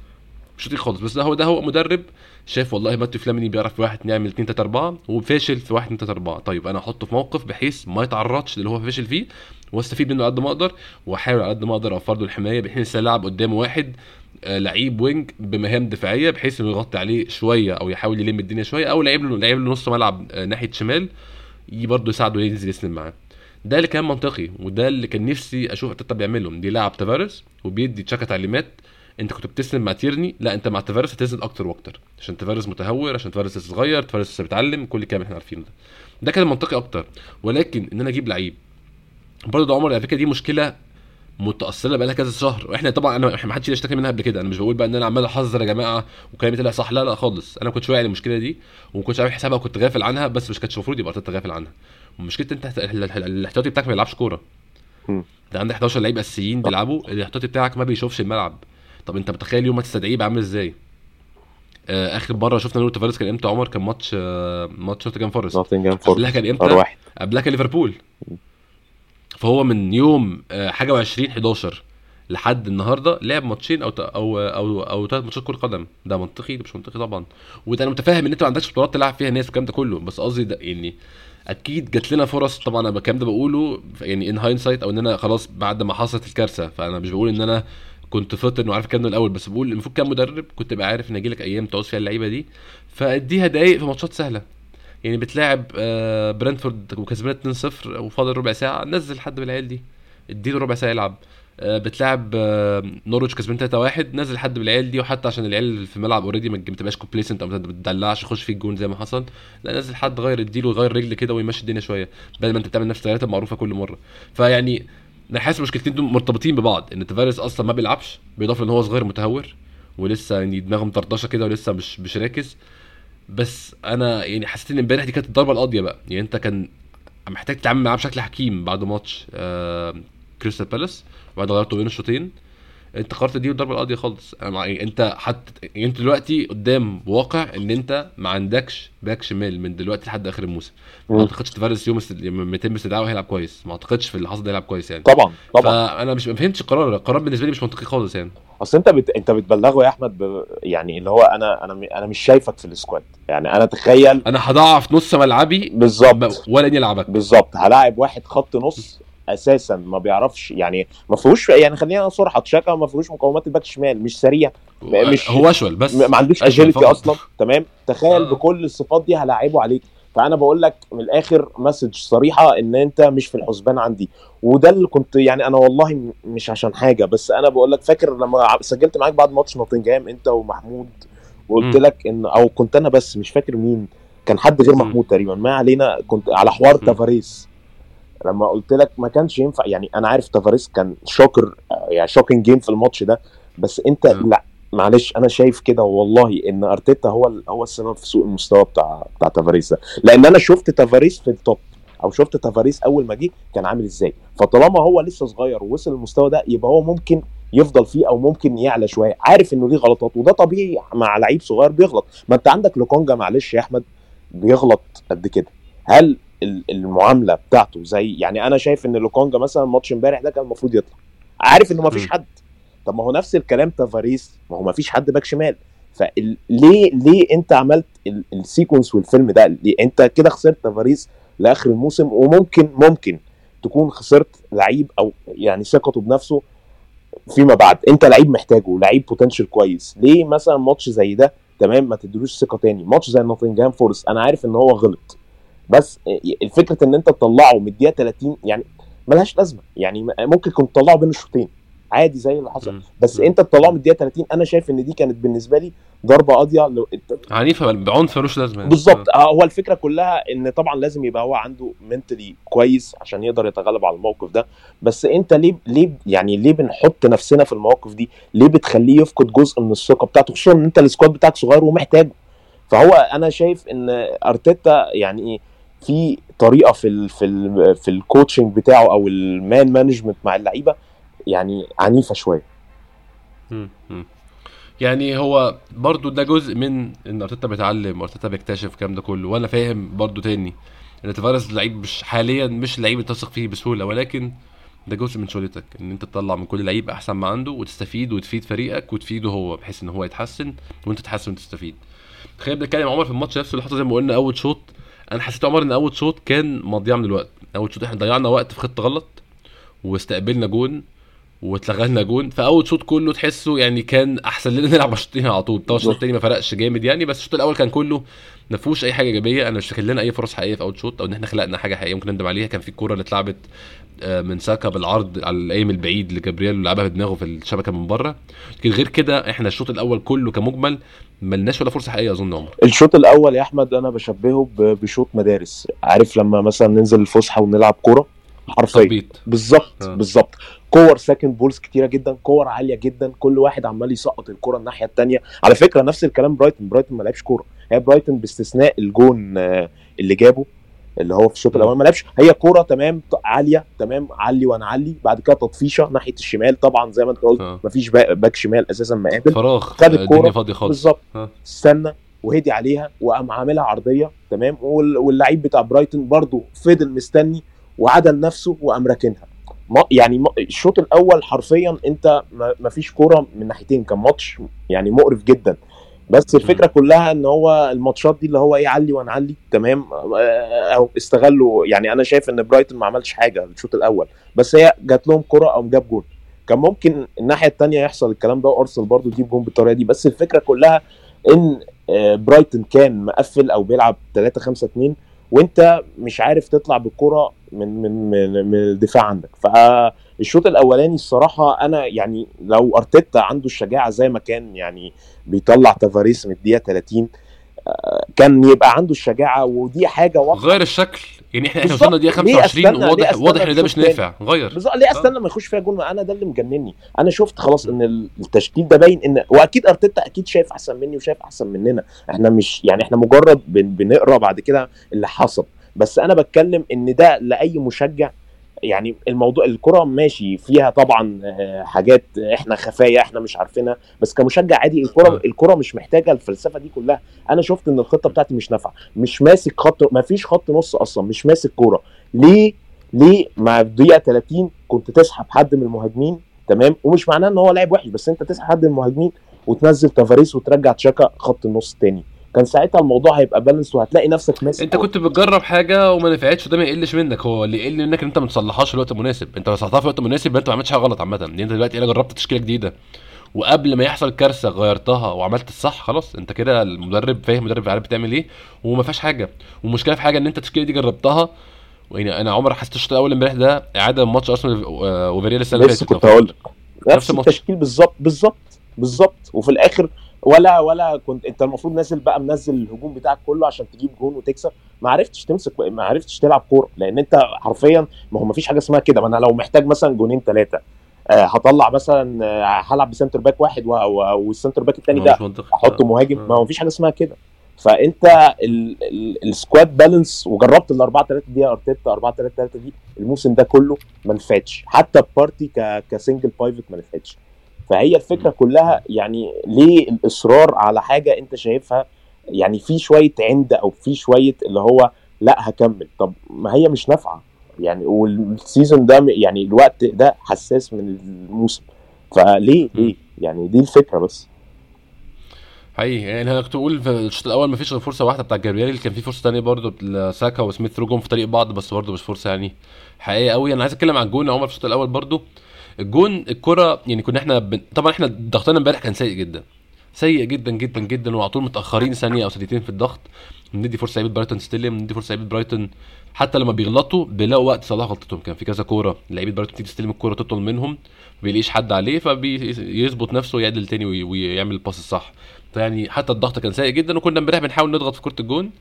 شاطر خالص. بس ده هو ده هو مدرب شاف والله ماتيو فلاميني بيعرف واحد نعمل 2 3 4 وفاشل في 1 2 3 4 طيب أنا احطه في موقف بحيث ما يتعرضش للي هو فاشل فيه واستفيد منه على قد ما أقدر وأحاول على قد ما أقدر أوفر له الحماية بحيث العب قدامه واحد آه، لعيب wing بمهام دفاعية بحيث إنه يغطي عليه شوية أو يحاول يلم الدنيا شوية أو لعيب له لعيب له نص ملعب آه، ناحية شمال برضه يساعده ينزل يسند معاه. ده اللي كان منطقي وده اللي كان نفسي أشوف أرتيتا بيعمله. دي لعب تافاريز وبيدي تشاكا تعليمات انت كنت بتسند مع تيرني لا انت مع تافاريز هتسند أكتر وأكتر عشان تافاريز متهور عشان تافاريز لسه صغير تافاريز لسه بيتعلم كل الكلام اللي إحنا عارفينه ده. ده كان منطقي أكتر. ولكن ان أنا أجيب لعيب برضه ده عمر على فكرة دي مشكلة متأصلة بقالها كذا شهر. وإحنا طبعا أنا ما حدش يشتكي منها قبل كده. أنا مش بقول بقى إن أنا عمال أحذر يا جماعة وكلامي طلع صح لا لا خالص. أنا ما كنتش واعي للمشكلة دي وما كنتش عامل حسابها وكنت غافل عنها بس مش كانش المفروض يبقى ارتيتا غافل عنها. ومشكله أنت ال- ال- الاحتياطي بتاعك ما بيلعبش كورة. ده عندك 11 لعيب أساسيين بيلعبوا الاحتياطي بتاعك ما بيشوفش الملعب. طب انت متخيل يوم ما تستدعيه يبقى عامل إزاي؟ آه آخر مرة شفنا نور تافاريز كان إمتى عمر؟ كان ماتش آه ماتش نوتنجهام فورست. نوتنجهام قبلها فورست. كان ار إمتى قبلها كان ليفربول. فهو من يوم آه، حاجة و20 11 لحد النهارده لعب ماتشين أو أو أو أو ثلاث ماتشات كرة قدم. ده منطقي ده مش منطقي طبعا. وده أنا متفاهم إن أنت ما عندكش بطولات تلعب فيها ناس والكلام ده كله بس قصدي ده يعني أكيد جات لنا فرص طبعا أنا الكلام ده بقوله يعني in hind أو إن أنا خلاص بعد ما حصلت الكارثة فأنا مش بقول إن أنا كنت فاطن وعارف الكلام الأول بس بقول المفروض كان مدرب كنت تبقى عارف ان هيجيلك أيام تعوز فيها اللعيبة دي. فاديها دقايق في ماتشات سهلة. يعني بتلاعب آه، برنتفورد وكسبان 2-0 وفاضل ربع ساعة نزل حد من العيال دي اديله ربع ساعة يلعب. آه، بتلاعب آه، نورويتش كسبان 3-1 نزل حد من العيال دي وحتى عشان العيال في الملعب already ما تبقاش complacent أو ما تدلعش يخش فيك جون زي ما حصل. لا نزل حد غير اديله يغير رجل كده ويمشي الدنيا شوية بدل ما انت بتعمل نفس الثلاثة المعروفة كل مرة. فيعني أنا حاسس المشكلتين دول مرتبطين ببعض إن تافاريز أصلا ما بيلعبش بالاضافه إن هو صغير متهور ولسه يعني دماغه مطرطشة كده ولسه مش مش راكز. بس أنا يعني حسيت إن إمبارح دي كانت الضربة القاضية بقى. يعني أنت كان محتاج تتعامل معاه بشكل حكيم بعد ماتش آه كريستال بالاس وبعد غيرته بين الشوطين. انت قررت دي الضربه القاضيه خالص. مع- يعني أنت حتى يعني أنت دلوقتي قدام واقع إن أنت ما عندكش back شمال من دلوقتي لحد آخر الموسم. ما. أعتقدش تفارس يوم است- يوم 200 استدعاء هيلعب كويس. ما أعتقدش في اللي حصل ده يلعب كويس يعني. طبعا طبعا. فأنا مش ما فهمتش القرار. القرار بالنسبة لي مش منطقي خالص يعني. أصل أنت بت... أنت بتبلغه يا أحمد ب... يعني اللي هو أنا أنا م- أنا مش شايفك في ال squad. يعني أنا تخيل أنا هضعف نص ملعبي بالظبط. ولا إني ألعبك. بالظبط. هلاعب واحد خط نص أساسا ما بيعرفش يعني ما فيهوش يعني خلينا صراحة تشاكا ما فيهوش مقومات ال back شمال مش سريع مش- هو أشول بس ما عندوش agility. أصلا تمام تخيل آه. بكل الصفات دي هلاعبه عليك فأنا بقول لك من الآخر message صريحة إن أنت مش في الحسبان عندي وده اللي كنت يعني أنا والله مش عشان حاجة بس أنا بقول لك فاكر لما سجلت معاك بعد ماتش نوتنجهام أنت ومحمود وقلت. لك إن أو كنت أنا بس مش فاكر مين كان حد غير. محمود تقريبا ما علينا كنت على حوار. تافاريس لما قلت لك ما كانش ينفع يعني أنا عارف تافاريس كان shocker يعني shocking game في الماتش ده بس أنت مم. لا معلش أنا شايف كده والله إن أرتيتا هو هو السبب في سوء المستوى بتاع بتاع تافاريس ده. لأن أنا شفت تافاريس في ال top أو شفت تافاريس أول ما جه كان عامل إزاي. فطالما هو لسه صغير ووصل المستوى ده يبقى هو ممكن يفضل فيه أو ممكن يعلى شوية. عارف إنه ليه غلطات وده طبيعي مع لعيب صغير بيغلط. ما أنت عندك لوكونجا معلش يا أحمد بيغلط قد كده. هل المعاملة بتاعته زي يعني أنا شايف إن لوكونجا مثلا ماتش إمبارح ده كان المفروض يطلع. عارف انه ما فيش. حد. طب ما هو نفس الكلام تافاريس ما هو ما فيش حد back شمال. فليه ليه أنت عملت ال- السيكونس والفيلم ده؟ ليه أنت كده خسرت تافاريس لآخر الموسم؟ وممكن ممكن تكون خسرت لعيب أو يعني ثقته بنفسه فيما بعد. أنت لعيب محتاجه لعيب potential كويس. ليه مثلا ماتش زي ده؟ تمام ما تدلوش ثقة تاني. ماتش زي نوتنجهام فورست أنا عارف إن هو غلط. بس الفكرة إن أنت تطلعه من الدقيقه 30 يعني ملهاش لازمة. يعني ممكن كنت تطلعه بين الشوطين عادي زي اللي حصل. بس. أنت تطلعه من الدقيقه 30 أنا شايف إن دي كانت بالنسبة لي ضربة قاضية لو أنت عنيفة بعنف ملوش لازمة. بالظبط. آه، هو الفكرة كلها إن طبعا لازم يبقى هو عنده mentality كويس عشان يقدر يتغلب على الموقف ده. بس أنت ليه ليه يعني ليه بنحط نفسنا في المواقف دي؟ ليه بتخليه يفقد جزء من الثقة بتاعته؟ خصوصا إن أنت ال squad بتاعك صغير ومحتاجه. فهو أنا شايف إن أرتيتا يعني إيه في طريقة في ال في ال في ال coaching بتاعه أو ال man management مع اللعيبة يعني عنيفة شوية. يعني هو برضو ده جزء من إن أرتيتا بيتعلم وأرتيتا بيكتشف الكلام ده كله. وأنا فاهم برضو تاني إن تفارس لعيب مش حاليا مش لعيب أنت تثق فيه بسهولة ولكن ده جزء من شغلتك إن أنت تطلع من كل لعيب أحسن ما عنده وتستفيد وتفيد فريقك وتفيده هو بحيث إن هو يتحسن وأنت تتحسن وتستفيد خلينا بنتكلم عمر في الماتش نفسه اللي حصل زي ما قلنا أول شوط أنا حسيت عمر ان اول شوط كان مضيع من الوقت. اول شوط إحنا ضيعنا وقت في خطه غلط واستقبلنا جون واتلغى لنا جون. فأول شوط كله تحسه يعني كان أحسن لنا نلعب الشوطين على طول. طبعا الشوط التاني ما فرقش جامد يعني بس الشوط الأول كان كله ما فيهوش أي حاجة إيجابية. أنا مش فاكر لنا أي فرص حقيقية في أول شوط أو إن إحنا خلقنا حاجة حقيقية ممكن نندم عليها. كان في الكوره اللي اتلعبت من ساكا بالعرض على الايم البعيد لجابرييل ولعبها بدماغه في الشبكة من بره. لكن غير كده إحنا الشوط الأول كله كمجمل ملناش ولا فرصة حقيقية أظن عمر. الشوط الأول يا أحمد أنا بشبهه بشوط مدارس. عارف لما مثلا ننزل الفسحة ونلعب كورة؟ حرفيا. بالظبط آه. بالظبط. كور second balls كتيرة جدا كور عالية جدا. كل واحد عمال يسقط الكره الناحية الثانية على فكرة نفس الكلام برايتون. برايتون ما لعبش كورة. هي برايتون باستثناء الجون آه، اللي جابه. اللي هو في الشوط. الأول ما لعبش. هي كورة تمام عالية تمام علي وأنا علي بعد كده تطفيشة ناحية الشمال. طبعا زي ما أنت قلت آه. مفيش با- back شمال أساسا مقابل. فراغ. خد آه، خالص. بالظبط. آه. استنى وهدي عليها وقام عاملها عرضية تمام. وال- واللعيب بتاع برايتون برضو فضل مستني وعدل نفسه وقام راكنها. ما- يعني ما- الشوط الأول حرفيا أنت ما ما فيش كورة من ناحيتين. كان ماتش يعني مقرف جدا. بس الفكرة كلها إن هو الماتشات دي اللي هو إيه علي ونعلي تمام؟ آه، أو استغلوا يعني أنا شايف إن برايتون ما عملش حاجة الشوط الأول بس هي جات لهم كرة أو جاب جول كان ممكن الناحية الثانية يحصل الكلام ده وأرسنال برضو يجيب جول بالطريقة دي بس الفكرة كلها إن آه، برايتون كان مقفل أو بيلعب 3 5 2 وأنت مش عارف تطلع بالكرة من من من, من الدفاع عندك. فالشوط الأولاني الصراحة أنا يعني لو أرتيتا عنده الشجاعة زي ما كان يعني بيطلع تافاريس من الدقيقة 30 آه، كان يبقى عنده الشجاعة ودي حاجة واضحة. غير الشكل. يعني إحنا إحنا. وصلنا دقيقه ليه 25 أستنى؟ ليه وواضح أستنى واضح إن ده مش نافع. غير. بالظبط. ليه أستنى ما يخش فيها جول ما أنا ده اللي مجنني. أنا شفت خلاص إن التشكيل ده باين ان وأكيد أرتيتا أكيد شايف أحسن مني وشايف أحسن مننا. إحنا مش يعني إحنا مجرد بن بنقرأ بعد كده اللي حصل. بس أنا بتكلم إن ده لأي مشجع يعني الموضوع الكرة ماشي فيها طبعا آه، حاجات إحنا خفايا إحنا مش عارفينها بس كمشجع عادي الكرة آه. الكرة مش محتاجة الفلسفة دي كلها. أنا شفت إن الخطة بتاعتي مش نافعة مش ماسك خط ما فيش خط نص أصلا مش ماسك كورة. ليه؟ ليه؟ مع الدقيقة 30 كنت تسحب حد من المهاجمين تمام؟ ومش معناه إن هو لاعب وحش بس أنت تسحب حد من المهاجمين وتنزل تافاريس وترجع تشاكا خط النص تاني. كان ساعتها الموضوع هيبقى بالانس وهتلاقي نفسك ماسك انت كنت بتجرب حاجة وما نفعتش وده ما يقلش منك. هو اللي يقل منك إن انت ما تصلحهاش في الوقت المناسب. انت لو صلحتها في الوقت المناسب انت ما عملتش حاجة غلط عامة. لأن انت دلوقتي أنا جربت تشكيلة جديدة وقبل ما يحصل كارثة غيرتها وعملت الصح خلاص انت كده المدرب فاهم المدرب عارف بتعمل إيه وما فيهاش حاجة. والمشكلة في حاجة ان انت التشكيله دي جربتها يعني أنا عمر حسيت الشوط الأول امبارح ده إعادة ماتش أرسنال آه، وفياريال السنة اللي فاتت. كنت هقول لك نفس. التشكيل بالظبط بالظبط بالظبط. وفي الآخر ولا ولا كنت انت المفروض نازل بقى منزل الهجوم بتاعك كله عشان تجيب جون وتكسب. ما عرفتش تمسك ما عرفتش تلعب كورة لأن انت حرفيا ما هو ما فيش حاجة اسمها كده. ما أنا لو محتاج مثلا جونين ثلاثة آه هطلع مثلا آه هلعب ب centre back واحد وال centre back الثاني ده. احطه مهاجم آه. ما هو مفيش حاجة اسمها كده. فانت ال- ال- ال squad balance وجربت ال 4 3 دي أرتيتا 4 3 3 دي الموسم ده كله ما نفعتش. حتى بارتي ك single pivot ما نفعتش. فهي الفكرة كلها يعني ليه الإصرار على حاجة أنت شايفها؟ يعني في شوية عند أو في شوية اللي هو لأ هكمل. طب ما هي مش نافعة. يعني وال season ده يعني الوقت ده حساس من الموسم. فليه؟ ليه؟ يعني دي الفكرة بس. حقيقي. يعني أنا كنت بقول في الشوط الأول ما فيش غير فرصة واحدة بتاع جابرييل. كان في فرصة تانية برضه لساكا وسميث رو جم في طريق بعض بس برضه مش فرصة يعني. حقيقية قوي أنا عايز أتكلم عن الجون يا عمر في الشوط الأول برضه. الجون الكرة يعني كنا إحنا بن... طبعا إحنا ضغطنا امبارح كان سيء جدا. سيء جدا جدا جدا وعلى طول متأخرين ثانية أو ثانيتين في الضغط. بندي فرصة لعيبة برايتون تستلم بندي فرصة لعيبة برايتون حتى لما بيغلطوا بيلاقوا وقت يصلحوا غلطتهم. كان في كذا كورة لعيبة برايتون تيجي تستلم الكورة تطول منهم ما بيلاقيش حد عليه فبيظبط نفسه ويعدل تاني وي- ويعمل ال pass الصح. فيعني حتى الضغط كان سيء جدا وكنا امبارح بنحاول نضغط في كرة الجون.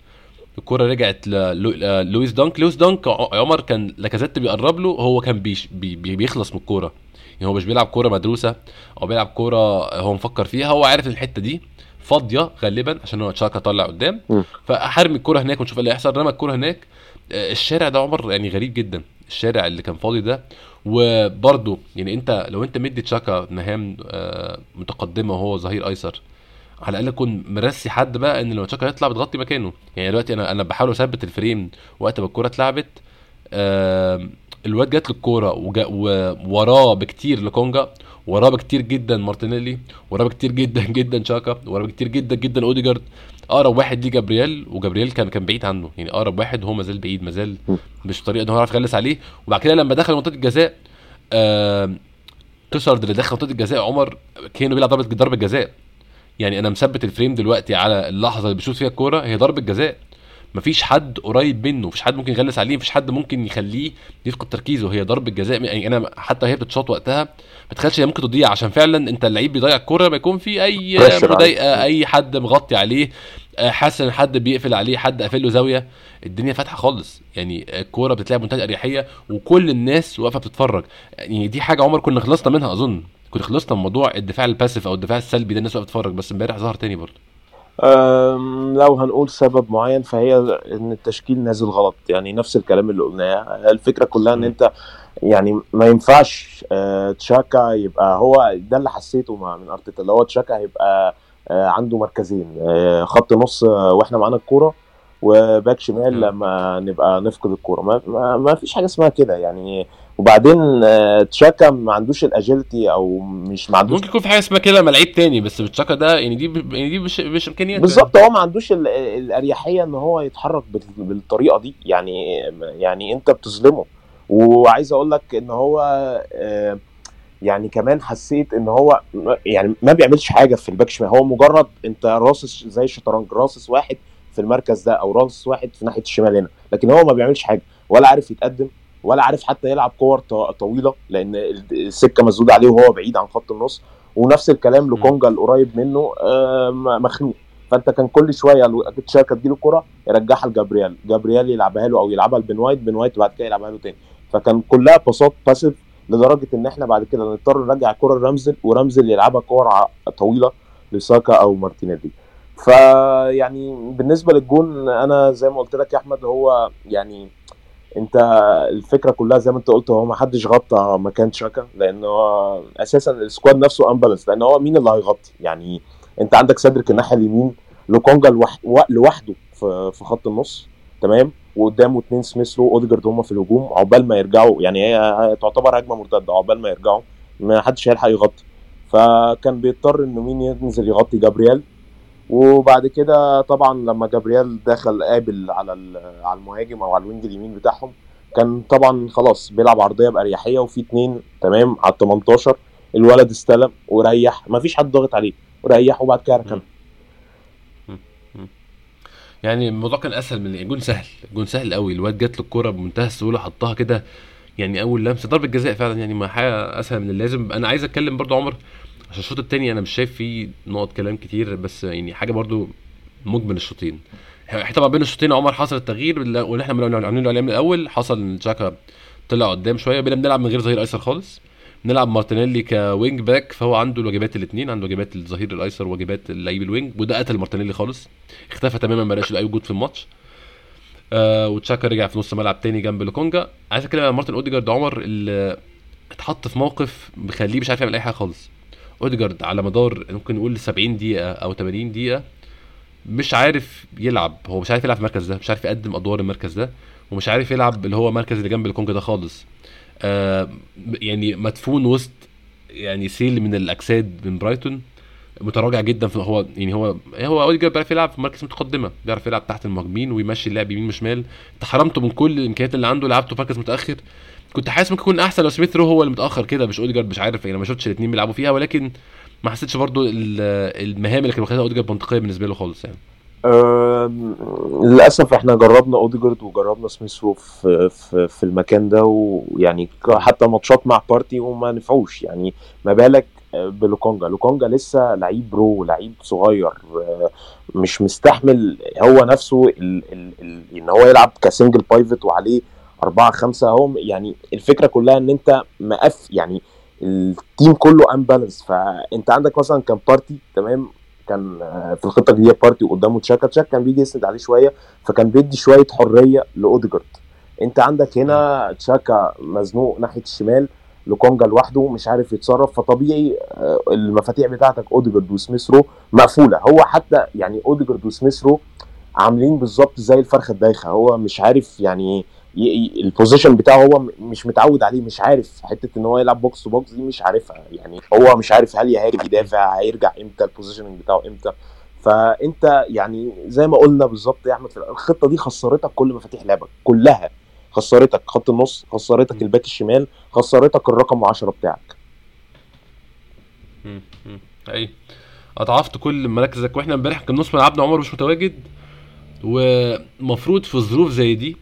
الكرة رجعت للويس دانك. لويس دانك عمر كان لاكازيت بيقرب له هو كان بيش بي بي بيخلص من الكورة. يعني هو مش بيلعب كورة مدروسة أو بيلعب كورة هو مفكر فيها هو عارف ان الحتة دي. فاضية غالبا عشان هو تشاكا طلع قدام. م. فحرمي الكورة هناك ونشوف إيه اللي هيحصل. رمى الكورة هناك. آه، الشارع ده عمر يعني غريب جدا. الشارع اللي كان فاضي ده. وبرده يعني أنت لو أنت مدي تشاكا مهام آه، متقدمة وهو ظهير أيسر على الأقل كن مرسي حد بقى إن لو تشاكا يطلع بتغطي مكانه. يعني دلوقتي أنا أنا بحاول أثبت الفريم وقت ما الكورة اتلعبت آم، الواد جات وجا- ووراه بكتير لكونجا وراه بكتير جدا مارتينيلي وراه بكتير جدا جدا شاكا وراه بكتير جدا جدا أوديجارد. أقرب واحد ليه جابرييل وجابرييل كان كان بعيد عنه. يعني أقرب واحد هو مازال بعيد مازال. مش طريقه إن هو يعرف يغلس عليه. وبعد كده لما دخل منطقة الجزاء آم، تروسارد اللي دخل منطقة الجزاء عمر كأنه بيلعب ضربه ضربة جزاء. يعني أنا مثبت ال frame دلوقتي على اللحظة اللي بيشوط فيها الكورة هي ضربة جزاء. مفيش حد قريب منه مفيش حد ممكن يغلس عليه مفيش حد ممكن يخليه يفقد تركيزه. هي ضربة جزاء يعني أنا حتى هي بتشاط وقتها ما تخيلش هي ممكن تضيع عشان فعلا أنت اللعيب بيضيع الكورة لما يكون في أي مضايقة. أي حد مغطي عليه. حاسس إن حد بيقفل عليه حد قافل له زاوية الدنيا فاتحة خالص. يعني الكورة بتتلعب بمنتهى الأريحية وكل الناس واقفة بتتفرج. يعني دي حاجة عمر كنا خلصنا منها أظن. كنا خلصنا من موضوع الدفاع الباسيف أو الدفاع السلبي ده الناس واقفة تتفرج بس امبارح ظهر تاني برضه. لو هنقول سبب معين فهي إن التشكيل نازل غلط. يعني نفس الكلام اللي قلناه. الفكرة كلها إن. أنت يعني ما ينفعش آه، تشاكا يبقى هو ده اللي حسيته مع من أرتيتا اللي هو تشاكا هيبقى عنده مركزين. آه، خط نص آه، وإحنا معانا الكورة وباك شمال. لما نبقى نفقد الكورة. ما, ما, ما فيش حاجة اسمها كده يعني. وبعدين آه، تشاكا ما عندوش الاجيلتي أو مش ما عندوش ممكن يكون في حاجة اسمها كده لعيب تاني بس بتشاكا ده يعني دي يعني دي مش مش امكانياته بالظبط هو ما عندوش ال- الأريحية إن هو يتحرك بال- بالطريقة دي. يعني يعني أنت بتظلمه. وعايز أقول لك إن هو آه، يعني كمان حسيت إن هو يعني ما بيعملش حاجة في ال back شمال. هو مجرد أنت راصص زي الشطرنج راصص واحد في المركز ده أو راصص واحد في ناحية الشمال هنا. لكن هو ما بيعملش حاجة. ولا عارف يتقدم ولا عارف حتى يلعب كور طويلة لأن السكة مسدوده عليه وهو بعيد عن خط النص. ونفس الكلام للوكونجا القريب منه آه، مخنوق. فأنت كان كل شوية لو شاكا تجيله الكره يرجعها لجابرييل. جابرييل يلعبها له أو يلعبها لبن وايت بن وايت بعد كده يلعبها له تاني. فكان كلها باصات passive لدرجة إن إحنا بعد كده نضطر نرجع الكره لرامسديل ورامسديل يلعبها كور طويلة لساكا أو مارتينيلي. فيعني بالنسبة للجون أنا زي ما قلت لك يا أحمد هو يعني أنت الفكرة كلها زي ما أنت قلت هو ما حدش غطى مكان شاكا لأن هو أساسا ال squad نفسه imbalance لأن هو مين اللي هيغطي؟ يعني أنت عندك سيدريك الناحية اليمين لوكونجا لوحده في خط النص تمام؟ وقدامه اتنين سميث رو اوديجارد هم في الهجوم عقبال ما يرجعوا يعني هي تعتبر هجمة مرتدة عقبال ما يرجعوا ما حدش هيلحق يغطي. فكان بيضطر انه مين ينزل يغطي جابرييل. وبعد كده طبعا لما جابرييل دخل قابل على على المهاجم أو على ال wing اليمين بتاعهم كان طبعا خلاص بيلعب عرضية بأريحية وفي اتنين تمام على ال 18 الولد استلم وريح ما فيش حد ضاغط عليه وريح وبعد كده ركن يعني الموضوع كان أسهل من الجون سهل. الجون سهل قوي الواد جات له الكوره بمنتهى السهولة حطها كده يعني أول لمسة. ضربة جزاء فعلا يعني ما حاجة أسهل من اللازم أنا عايز أتكلم برضو عمر عشان الشوط التاني أنا مش شايف فيه نقط كلام كتير بس يعني حاجة برضو مجمل الشوطين. طبعا بين الشوطين عمر حصل التغيير واللي إحنا عاملينه عليه من الأول. حصل إن جاكا طلع قدام شوية بقينا بنلعب من غير ظهير ايسر خالص. بنلعب مارتينيلي ك wing back فهو عنده الواجبات الاثنين عنده واجبات الظهير الأيسر وواجبات اللعيب ال wing وده قتل مارتينيلي خالص. اختفى تماما ما بقاش له اي وجود في الماتش. آه وشاكا رجع في نص ملعب تاني جنب لوكونجا. عايز أتكلم عن مارتن أوديجارد عمر اللي اتحط في موقف مخليه مش عارف يعمل أي حاجة خالص. أوديجارد على مدار ممكن نقول 70 دقيقة أو 80 دقيقة مش عارف يلعب. هو مش عارف يلعب في المركز ده مش عارف يقدم أدوار المركز ده ومش عارف يلعب اللي هو مركز اللي جنب لوكونجا ده خالص. يعني مدفون وسط يعني سيل من الأجساد من برايتون متراجع جدا في هو يعني هو هو أوديجارد بيعرف يلعب في مركز متقدمة بيعرف يلعب تحت المهاجمين ويمشي اللعب يمين وشمال. انت حرمته من كل الإمكانيات اللي عنده لعبته في مركز متأخر. كنت حاسس ممكن يكون أحسن لو سميث رو هو اللي متأخر كده مش أوديجارد مش عارف يعني ما شفتش الاثنين بيلعبوا فيها ولكن ما حسيتش برضو المهام اللي كان واخدها أوديجارد منطقية بالنسبة له خالص يعني. للأسف إحنا جربنا أوديجارد وجربنا سميث رو في, في, في المكان ده ويعني حتى ماتشات مع بارتي وما نفعوش. يعني ما بالك بلوكونجا. لوكونجا لسه لعيب برو لعيب صغير مش مستحمل هو نفسه ال ال ال إن هو يلعب ك single pivot وعليه أربعة خمسة هو يعني الفكرة كلها إن أنت موقف يعني ال team كله imbalance فأنت عندك مثلا كان بارتي تمام كان في الخطة الجديدة بارتي وقدامه تشاكا تشاكا كان بيجي يسند عليه شوية فكان بيدي شوية حرية لأوديجارد. أنت عندك هنا تشاكا مزنوق ناحية الشمال لوكونجا لوحده مش عارف يتصرف فطبيعي المفاتيح بتاعتك أوديجارد وسميث رو مقفولة. هو حتى يعني أوديجارد وسميث رو عاملين بالظبط زي الفرخة الدايخة هو مش عارف يعني ال position بتاعه هو مش متعود عليه مش عارف حتة إن هو يلعب box to box دي مش عارفها يعني هو مش عارف هل يهاجم يدافع هيرجع إمتى ال positioning بتاعه إمتى. فأنت يعني زي ما قلنا بالظبط يا أحمد الخطة دي خسرتك كل مفاتيح لعبك كلها. خسرتك خط النص خسرتك الباك الشمال خسرتك الرقم 10 بتاعك. أي. اضعفت كل مراكزك وإحنا امبارح كان نص ملعبنا عمر مش متواجد ومفروض في ظروف زي دي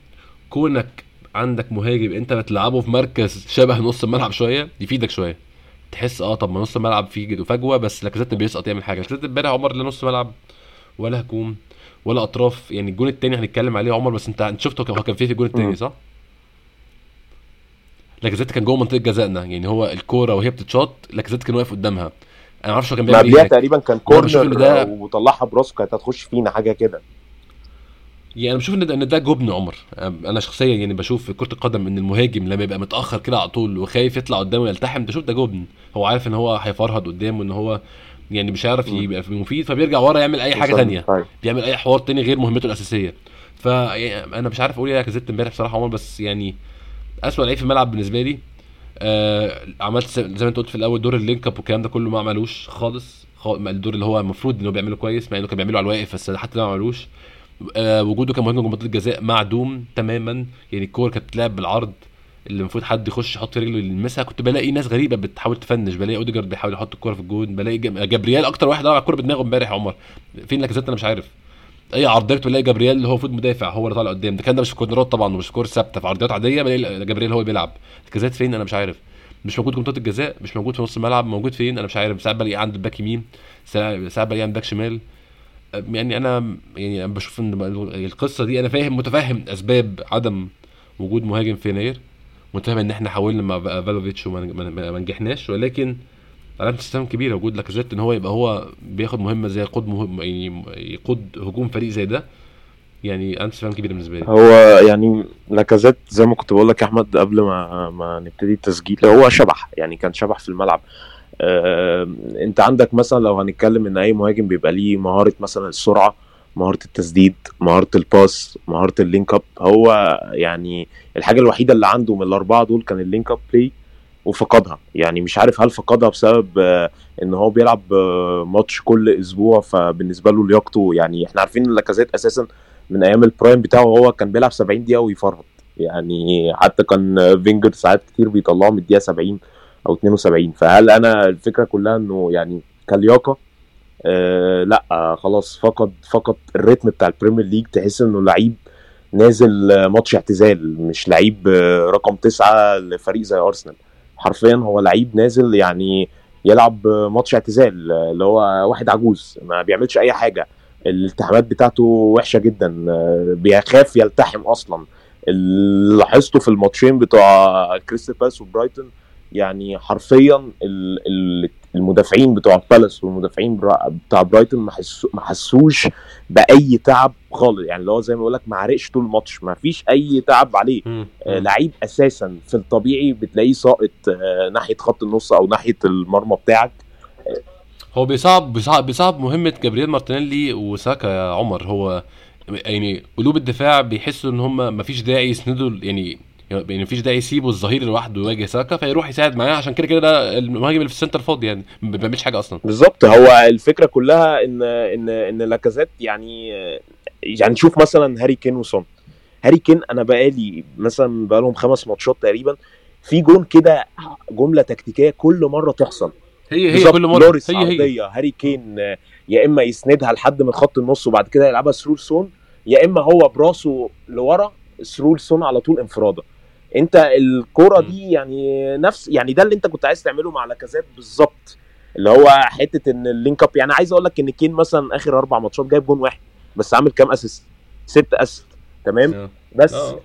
كونك عندك مهاجم انت بتلعبه في مركز شبه نص الملعب شوية يفيدك شوية. تحس آه طب ما نص الملعب فيه فجوة بس لاكازيت بيسقط يعمل حاجة. لاكازيت امبارح عمر لا نص ملعب ولا هجوم ولا أطراف. يعني الجون التاني هنتكلم عليه عمر بس انت شفته هو كان فيه في الجون التاني صح؟ لاكازيت كان جوه منطقة جزائنا. يعني هو الكورة وهي بتتشاط لاكازيت كان واقف قدامها. أنا ما أعرفش هو كان بيعمل إيه تقريبا كان corner ده... وطلعها براسه كانت هتخش فينا حاجة كده. يعني أنا بشوف إن ده, إن ده جبن عمر. أنا شخصيا يعني بشوف في كرة القدم إن المهاجم لما يبقى متأخر كده على طول وخايف يطلع قدامه ويلتحم تشوف ده جبن. هو عارف إن هو هيفرهد قدامه إن هو يعني مش عارف يبقى مفيد فبيرجع ورا يعمل أي حاجة ثانية بيعمل أي حوار تاني غير مهمته الأساسية. فانا مش عارف أقول إيه كزت إمبارح بصراحة عمر بس يعني اسوء لعيب في الملعب بالنسبة لي. آه عملت زي ما أنت قلت في الأول دور اللينك أب والكلام ده كله ما عملوش خالص. الدور اللي هو المفروض انه بيعمله كويس مع إنه كان بيعمله على الواقف بس حتى ده ما عملوش. وجوده كمهاجم منطقه الجزاء معدوم تماما. يعني الكوره كانت بتلعب بالعرض اللي المفروض حد يخش يحط رجله يلمسها. كنت بلاقي ناس غريبة بتحاول ت finish. بلاقي أوديجارد بيحاول يحط الكورة في الجون. بلاقي جابرييل أكتر واحد ضيع الكورة بدماغه امبارح يا عمر. فين لاكازيت أنا مش عارف. أي عرضيات بلاقي جابرييل اللي هو المفروض مدافع هو اللي طالع قدام. ده كان ده مش في طبعا ومش كور ثابتة. في عرضيات عادية بلاقي جابرييل هو اللي بيلعب. لاكازيت فين أنا مش عارف. مش موجود في منطقة الجزاء مش موجود في نص الملعب موجود فين أنا مش عارف. ساعات بلاقيه عند ال back يمين ساعات بلاقيه عند back شمال. يعني أنا يعني أنا بشوف إن القصة دي أنا فاهم متفهم أسباب عدم وجود مهاجم في يناير متفهم إن إحنا حاولنا مع فالوفيتش وما نجحناش ولكن علامة استفهام كبيرة وجود لاكازيت إن هو يبقى هو بياخد مهمة زي يقود مهم يعني يقود هجوم فريق زي ده يعني علامة استفهام كبيرة بالنسبة لي. هو يعني لاكازيت زي ما كنت بقول لك يا أحمد قبل ما ما نبتدي التسجيل هو شبح يعني كان شبح في الملعب. انت عندك مثلا لو هنتكلم ان اي مهاجم بيبقى ليه مهارة مثلا السرعة مهارة التسديد مهارة ال pass مهارة ال link up هو يعني الحاجة الوحيدة اللي عنده من الأربعة دول كان ال link up play وفقدها. يعني مش عارف هل فقدها بسبب إن هو بيلعب ماتش كل أسبوع فبالنسبة له لياقته يعني إحنا عارفين إن لاكازيت أساسا من أيام ال prime بتاعه هو كان بيلعب 70 دقيقة ويفرهد. يعني حتى كان فينجر ساعات كتير بيطلعه من الدقيقة 70 أو 72 فهل أنا الفكرة كلها إنه يعني كلياقة؟ آه لأ آه خلاص فقد فقد ال rhythm بتاع البريمير ليج تحس إنه لعيب نازل ماتش اعتزال مش لعيب رقم تسعة لفريق زي أرسنال. حرفيا هو لعيب نازل يعني يلعب ماتش اعتزال اللي هو واحد عجوز ما بيعملش أي حاجة. الالتحامات بتاعته وحشة جدا بيخاف يلتحم أصلا. اللي لاحظته في الماتشين بتوع كريستال بالاس وبرايتون يعني حرفيا المدافعين بتوع بالاس والمدافعين بتاع برايتون ما حسوش بأي تعب خالص. يعني اللي هو زي ما بقول لك ما عرقش طول الماتش ما فيش أي تعب عليه. آه لعيب أساسا في الطبيعي بتلاقيه ساقط آه ناحية خط النص أو ناحية المرمى بتاعك. هو بيصعب بيصعب بيصعب مهمة جابرييل مارتينيلي وساكا يا عمر. هو يعني قلوب الدفاع بيحسوا إن هم ما فيش داعي يسندوا يعني يعني مفيش داعي يسيبه الظهير لوحده يواجه ساكا فيروح يساعد معاه. عشان كده كده ده المهاجم اللي في السنتر فاضي يعني ما بيعملش حاجة أصلا. بالظبط. هو الفكرة كلها إن إن إن لاكازيت يعني يعني شوف مثلا هاري كين وسون. هاري كين أنا بقالي مثلا بقالهم خمس ماتشات تقريبا في جون كده جملة تكتيكية كل مرة تحصل. هي هي كل مرة. لوريس هي عرضية هي. هاري كين يا إما يسندها لحد من خط النص وبعد كده يلعبها سرور سون يا إما هو براسه لورا سرور سون على طول انفراده. انت الكوره دي يعني نفس يعني ده اللي انت كنت عايز تعمله مع لاكازيت بالظبط. اللي هو حتة إن ال link up يعني عايز أقول لك إن كين مثلا آخر أربع ماتشات جايب جون واحد بس عامل كام assist؟ ست assist تمام؟ أوه. بس. أوه.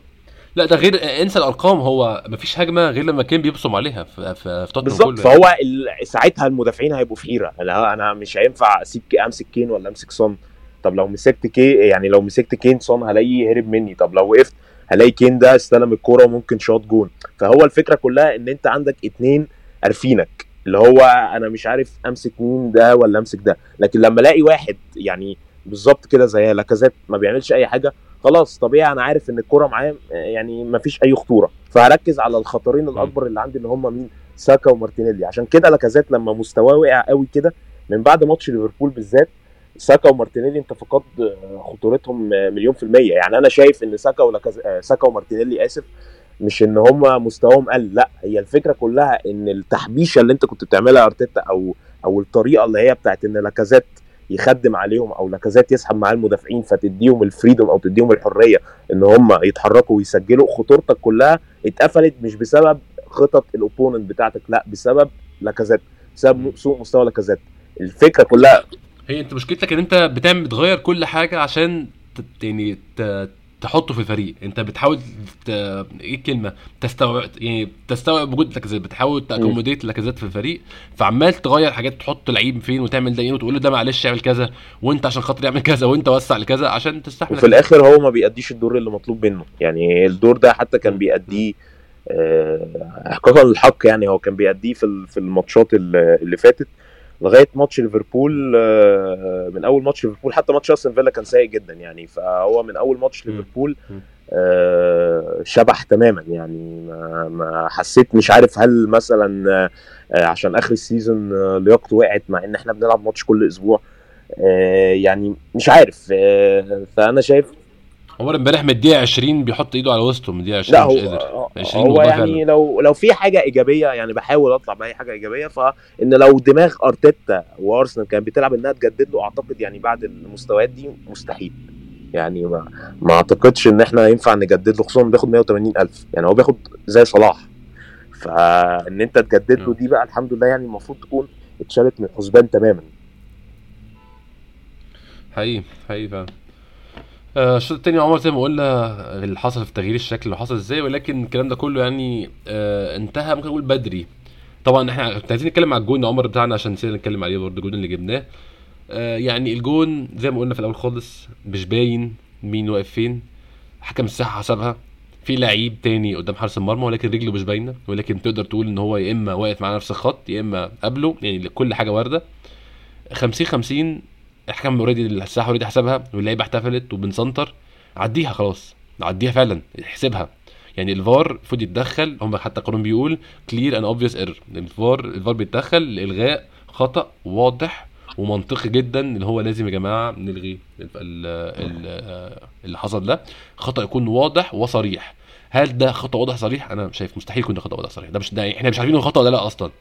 لا ده غير انسى الأرقام هو مفيش هجمة غير لما كان بيبصم عليها في في, في بالظبط. فهو ساعتها المدافعين هيبقوا في حيرة. أنا مش هينفع أسيب أمسك كين ولا أمسك سون طب لو مسكت كي يعني لو مسكت كين سون هلاقيه هرب مني. طب لو وقفت هلاقي كين ده استلم الكورة وممكن شاط جون. فهو الفكرة كلها إن أنت عندك اتنين عارفينك. اللي هو أنا مش عارف أمسك مين ده ولا أمسك ده. لكن لما ألاقي واحد يعني بالظبط كده زي لاكازيت ما بيعملش أي حاجة خلاص طبيعي أنا عارف إن الكورة معاه يعني ما فيش أي خطورة. فهركز على الخطرين الأكبر اللي عندي اللي هم مين؟ ساكا ومارتينيلي. عشان كده لاكازيت لما مستواه وقع قوي كده من بعد ماتش ليفربول بالذات ساكا ومارتينيلي انت فقدت خطورتهم مليون في المية. يعني أنا شايف إن ساكا ولكز... ساكا ومارتينيلي آسف مش إن هم مستواهم قل لأ هي الفكرة كلها إن التحبيشة اللي أنت كنت بتعملها أرتيتا أو أو الطريقة اللي هي بتاعت إن لاكازيت يخدم عليهم أو لاكازيت يسحب معاه المدافعين فتديهم الفريدوم أو تديهم الحرية إن هم يتحركوا ويسجلوا خطورتك كلها اتقفلت مش بسبب خطط ال opponent بتاعتك لأ بسبب لاكازيت بسبب سوء مستوى لاكازيت. الفكرة كلها هي انت مشكلتك ان انت بتعمل بتغير كل حاجة عشان يعني تحطه في الفريق. انت بتحاول ت... إيه الكلمة؟ تستوعب يعني تستوعب وجود لاكازيت بتحاول ت accommodate لاكازيت في الفريق فعمال تغير حاجات تحط لعيب فين وتعمل ده وتقول له ده معلش اعمل كذا وانت عشان خاطر يعمل كذا وانت وسع لكذا عشان تستحمل وفي الآخر هو ما بيأديش الدور اللي مطلوب منه. يعني الدور ده حتى كان بيأديه احقاقا آه للحق يعني هو كان بيأديه في في الماتشات اللي فاتت. لغاية ماتش ليفربول آه، من أول ماتش ليفربول حتى ماتش أستون فيلا كان سيء جدا يعني. فهو من أول ماتش ليفربول آه، شبح تماما يعني. ما, ما حسيت مش عارف هل مثلا آه، عشان آخر ال season لياقته وقعت مع إن إحنا بنلعب ماتش كل أسبوع يعني مش عارف فأنا شايف عمر امبارح من الدقيقة 20 بيحط ايده على وسطه من الدقيقة 20 لا هو مش قادر 20 هو يعني فعلا. لو لو في حاجة إيجابية يعني بحاول أطلع بأي حاجة إيجابية فإن لو دماغ أرتيتا وأرسنال كانت بتلعب إنها تجدد له أعتقد يعني بعد المستويات دي مستحيل. يعني ما ما أعتقدش إن إحنا ينفع نجدد له خصوصا بياخد 180 ألف. يعني هو بياخد زي صلاح. فإن أنت تجدد له دي بقى الحمد لله يعني المفروض تكون اتشالت من الحسبان تماما. حقيقي حقيقي فعلا. آه، الشوط التاني عمر زي ما قلنا اللي حصل في تغيير الشكل اللي حصل إزاي ولكن الكلام ده كله يعني آه انتهى ممكن نقول بدري. طبعا إحنا كنا عايزين نتكلم على الجون عمر بتاعنا عشان نسينا نتكلم عليه برضه الجون اللي جبناه. آه يعني الجون زي ما قلنا في الأول خالص مش باين مين واقف فين حكم الساحة حسبها. في لعيب تاني قدام حارس المرمى ولكن رجله مش باينة ولكن تقدر تقول إن هو يا إما واقف مع نفس الخط يا إما قبله يعني كل حاجة واردة. 50 50 الحكم already الساحة already حسبها واللعيبة احتفلت وبنسنتر عديها خلاص عديها فعلا احسبها. يعني الفار المفروض يتدخل هم حتى القانون بيقول clear and obvious error الفار الفار بيتدخل لإلغاء خطأ واضح ومنطقي جدا اللي هو لازم يا جماعة نلغي اللي حصل ده. خطأ يكون واضح وصريح. هل ده خطأ واضح صريح؟ أنا شايف مستحيل يكون ده خطأ واضح صريح. ده مش ده إحنا مش عارفين الخطا ولا لأ أصلا.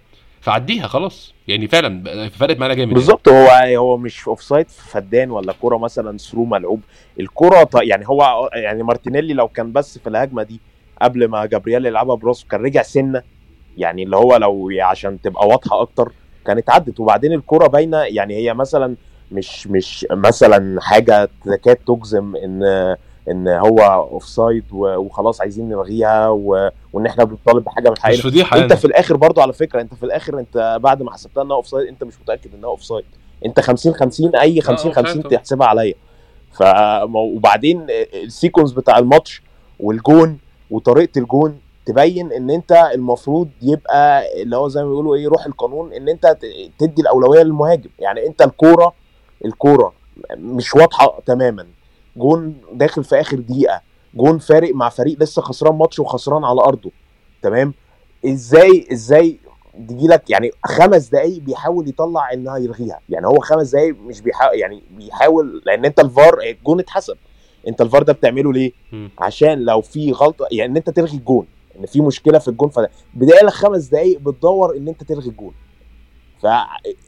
فعديها خلاص. يعني فعلا فرقت معانا جامد بالظبط. هو هو مش offside فدان ولا كوره مثلا through ملعوب. الكوره يعني هو يعني مارتينيلي لو كان بس في الهجمة دي قبل ما جابرييل يلعبها براسه كان رجع سنة. يعني اللي هو لو عشان تبقى واضحة أكتر كانت عدت وبعدين الكرة باينة. يعني هي مثلا مش مش مثلا حاجة تكاد تجزم إن إن هو offside وخلاص عايزين نلغيها و... وإن إحنا بنطالب بحاجة من مش حقنا فضيحة أنت يعني. في الآخر برضو على فكرة أنت في الآخر أنت بعد ما حسبتها إنها offside أنت مش متأكد إنها offside أنت 50 50 أي 50 آه، 50 فهمت. تحسبها عليا. ف وبعدين ال sequence بتاع الماتش والجون وطريقة الجون تبين إن أنت المفروض يبقى اللي هو زي ما بيقولوا إيه روح القانون إن أنت تدي الأولوية للمهاجم. يعني أنت الكورة الكورة مش واضحة تماما. جون داخل في آخر دقيقة. جون فارق مع فريق لسه خسران ماتش وخسران على أرضه. تمام؟ إزاي إزاي تجي لك يعني خمس دقايق بيحاول يطلع انها يلغيها. يعني هو خمس دقايق مش بيحاول يعني بيحاول لأن أنت الفار الجون اتحسب. أنت الفار ده بتعمله ليه. عشان لو في غلطة يعني إن أنت تلغي الجون. إن في مشكلة في الجون فبدايه لك خمس دقايق بتدور إن أنت تلغي الجون. ف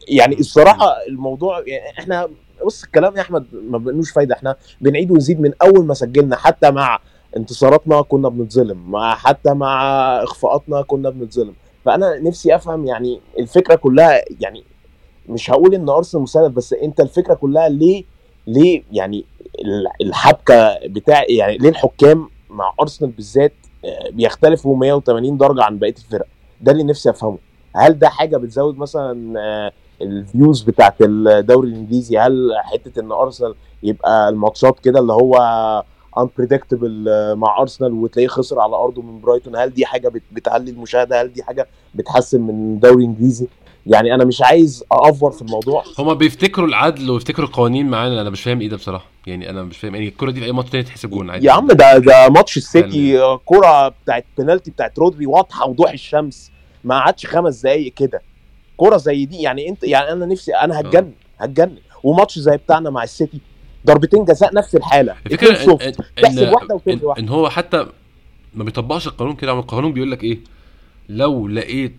يعني الصراحة الموضوع يعني إحنا بص الكلام يا أحمد ما بنوش فايدة. إحنا بنعيد ونزيد من أول ما سجلنا حتى مع انتصاراتنا كنا بنتظلم مع حتى مع اخفاقاتنا كنا بنتظلم. فأنا نفسي أفهم يعني الفكرة كلها يعني مش هقول إن أرسنال مساعد بس أنت الفكرة كلها ليه ليه يعني ال- الحبكة بتاع يعني ليه الحكام مع أرسنال بالذات آه، بيختلفوا 180 درجة عن بقية الفرق؟ ده اللي نفسي أفهمه. هل ده حاجة بتزود مثلا آه، الفيوز بتاعت الدوري الإنجليزي هل حتة إن أرسنال يبقى الماتشات كده اللي هو unpredictable آه، مع أرسنال وتلاقيه خسر على أرضه من برايتون هل دي حاجة بت- بتعلي المشاهدة؟ هل دي حاجة بتحسن من الدوري الإنجليزي؟ يعني أنا مش عايز أ over في الموضوع. هما بيفتكروا العدل ويفتكروا القوانين معانا أنا مش فاهم إيه ده بصراحة. يعني أنا مش فاهم يعني الكرة دي في أي ماتش تاني تحسب جون عادي. يا عم ده ده ماتش السيتي آه، كرة بتاعت بنالتي بتاعت رودري واضحة وضوح الشمس. ما قعدش خمس دقايق كده. كرة زي دي يعني أنت يعني أنا نفسي أنا هتجنن هتجنن. وماتش زي بتاعنا مع السيتي ضربتين جزاء نفس الحالة. الفكرة إن. إن, تحسب إن, إن هو حتى ما بيطبقش القانون كده القانون بيقول لك إيه؟ لو لقيت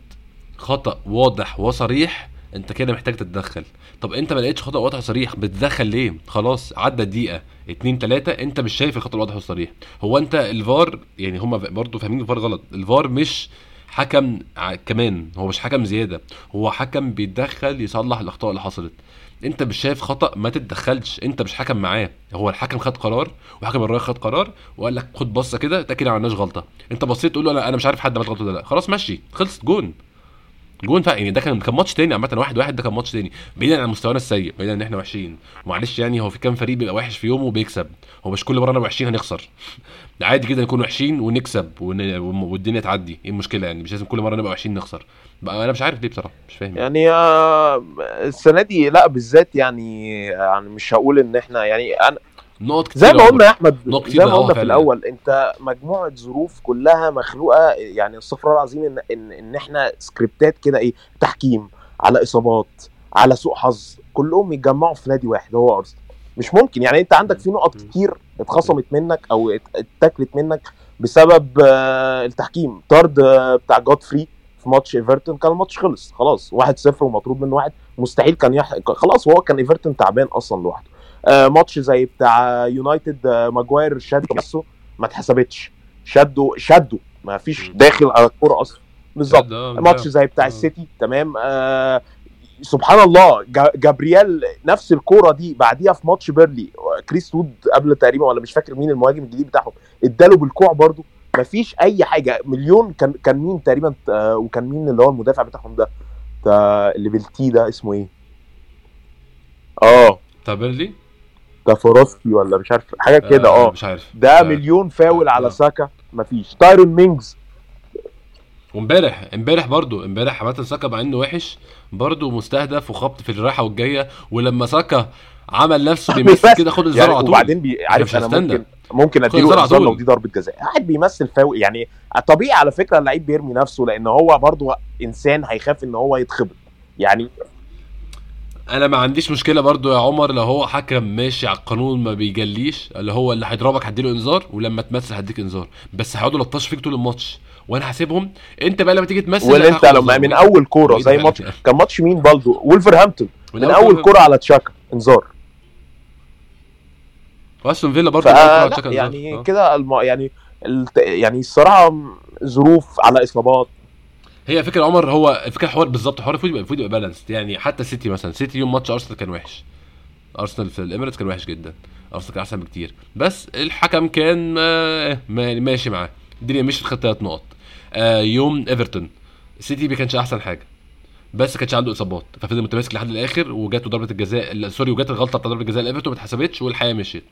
خطأ واضح وصريح أنت كده محتاج تتدخل. طب أنت ما لقيتش خطأ واضح وصريح بتدخل ليه؟ خلاص عدى دقيقه اتنين تلاتة أنت مش شايف الخطأ الواضح والصريح. هو أنت الفار يعني هم برضو فاهمين الفار غلط. الفار مش حكم كمان هو مش حكم زيادة هو حكم بيتدخل يصلح الأخطاء اللي حصلت. أنت مش شايف خطأ؟ ما تتدخلش. أنت مش حكم معاه. هو الحكم خد قرار وحكم الراية خد قرار وقال لك خد بصة كده اتاكد ما عملناش غلطة. أنت بصيت تقول له أنا مش عارف حد عمل غلطة ولا لأ. خلاص ماشي خلصت جون. جون فا يعني ده كان كان ماتش تاني عامة واحد واحد ده كان ماتش تاني بعيدا عن مستوانا السيء بعيدا إن إحنا وحشين. معلش يعني هو في كام فريق بيبقى وحش في يومه وبيكسب هو مش كل مرة أنا وحشين هنخسر. عادي جدا نكون وحشين ونكسب ون... والدنيا تعدي. إيه المشكلة يعني؟ مش لازم كل مرة نبقى وحشين نخسر. بقى أنا مش عارف ليه بصراحة مش فاهم يعني. آه، السنة دي لا بالذات يعني يعني مش هقول إن إحنا يعني أنا نقط كتير زي ما قلنا يا أحمد زي ما قلنا في. الأول أنت مجموعة ظروف كلها مخلوقة يعني استغفر الله العظيم ان ان إن إحنا سكريبتات كده إيه تحكيم على إصابات على سوء حظ كلهم يتجمعوا في نادي واحد هو أرسنال. مش ممكن يعني أنت عندك في نقط كتير اتخصمت منك أو ات- اتاكلت منك بسبب آه، التحكيم. طرد آه، بتاع جودفري في ماتش ايفرتون كان الماتش خلص خلاص 1-0 ومطرود منه واحد مستحيل كان يح... خلاص هو كان ايفرتون تعبان أصلا لوحده. ماتش زي بتاع يونايتد آه، ماجواير شد نفسه ما اتحسبتش. شده شده ما فيش داخل على الكورة أصلا. بالظبط. ده- ماتش زي بتاع آه. السيتي تمام. آه سبحان الله جا- جابرييل نفس الكورة دي بعديها في ماتش بيرلي. كريس وود قبل تقريبا ولا مش فاكر مين المهاجم الجديد بتاعهم اداله بالكوع برضو مفيش أي حاجة. مليون كان كان مين تقريبا آه وكان مين اللي هو المدافع بتاعهم ده؟ بتاع اللي بالتي ده اسمه إيه؟ آه. بتاع بيرلي؟ كافوروسكي ولا مش عارف حاجة كده آه مش عارف ده آه. مليون فاول آه. على ساكا مفيش تايرون مينجز وامبارح امبارح برضو امبارح عامة ساكا مع إنه وحش برضو مستهدف وخبط في الرايحه والجاية ولما ساكا عمل نفسه بيمثل كده خد الزر يعني على طول وبعدين بي... مش عارف أنا. ممكن ممكن أديله الزر على انذار لو. دي ضربة جزاء قاعد بيمثل فاول يعني طبيعي على فكرة اللعيب بيرمي نفسه لأن هو برضو إنسان هيخاف إن هو يتخبط يعني أنا ما عنديش مشكلة برضو يا عمر لو هو حكم ماشي على القانون ما بيجليش اللي هو اللي هيضربك هديله إنذار ولما تمثل هديك إنذار بس هيقعدوا يلطشوا فيك طول الماتش وأنا هسيبهم أنت بقى لما تيجي تمثل واللي لا انت لما. من أول كورة زي ماتش؟ كان ماتش مين بالدو ولفرهامبتون من من أول كورة على تشاكا إنذار وأستون فيلا برضو إنذار. يعني آه. كده الم... يعني الت... يعني الصراحة ظروف على إصابات هي فكرة عمر هو الفكرة حوار بالظبط حوار المفروض يبقى المفروض يبقى بالانسد يعني حتى سيتي مثلا سيتي يوم ماتش أرسنال كان وحش. أرسنال في الاميريتس كان وحش جدا. أرسنال كان أحسن بكتير. بس الحكم كان آه، ما- ماشي معاه. الدنيا مشيت خد ثلاث نقط. آه، يوم إيفرتون. سيتي ما كانش أحسن حاجة. بس كانش عنده إصابات. ففضل متماسك لحد الآخر وجاته ضربة الجزاء sorry وجات الغلطة بتاع ضربة الجزاء لإيفرتون ما اتحسبتش والحياة مشيت.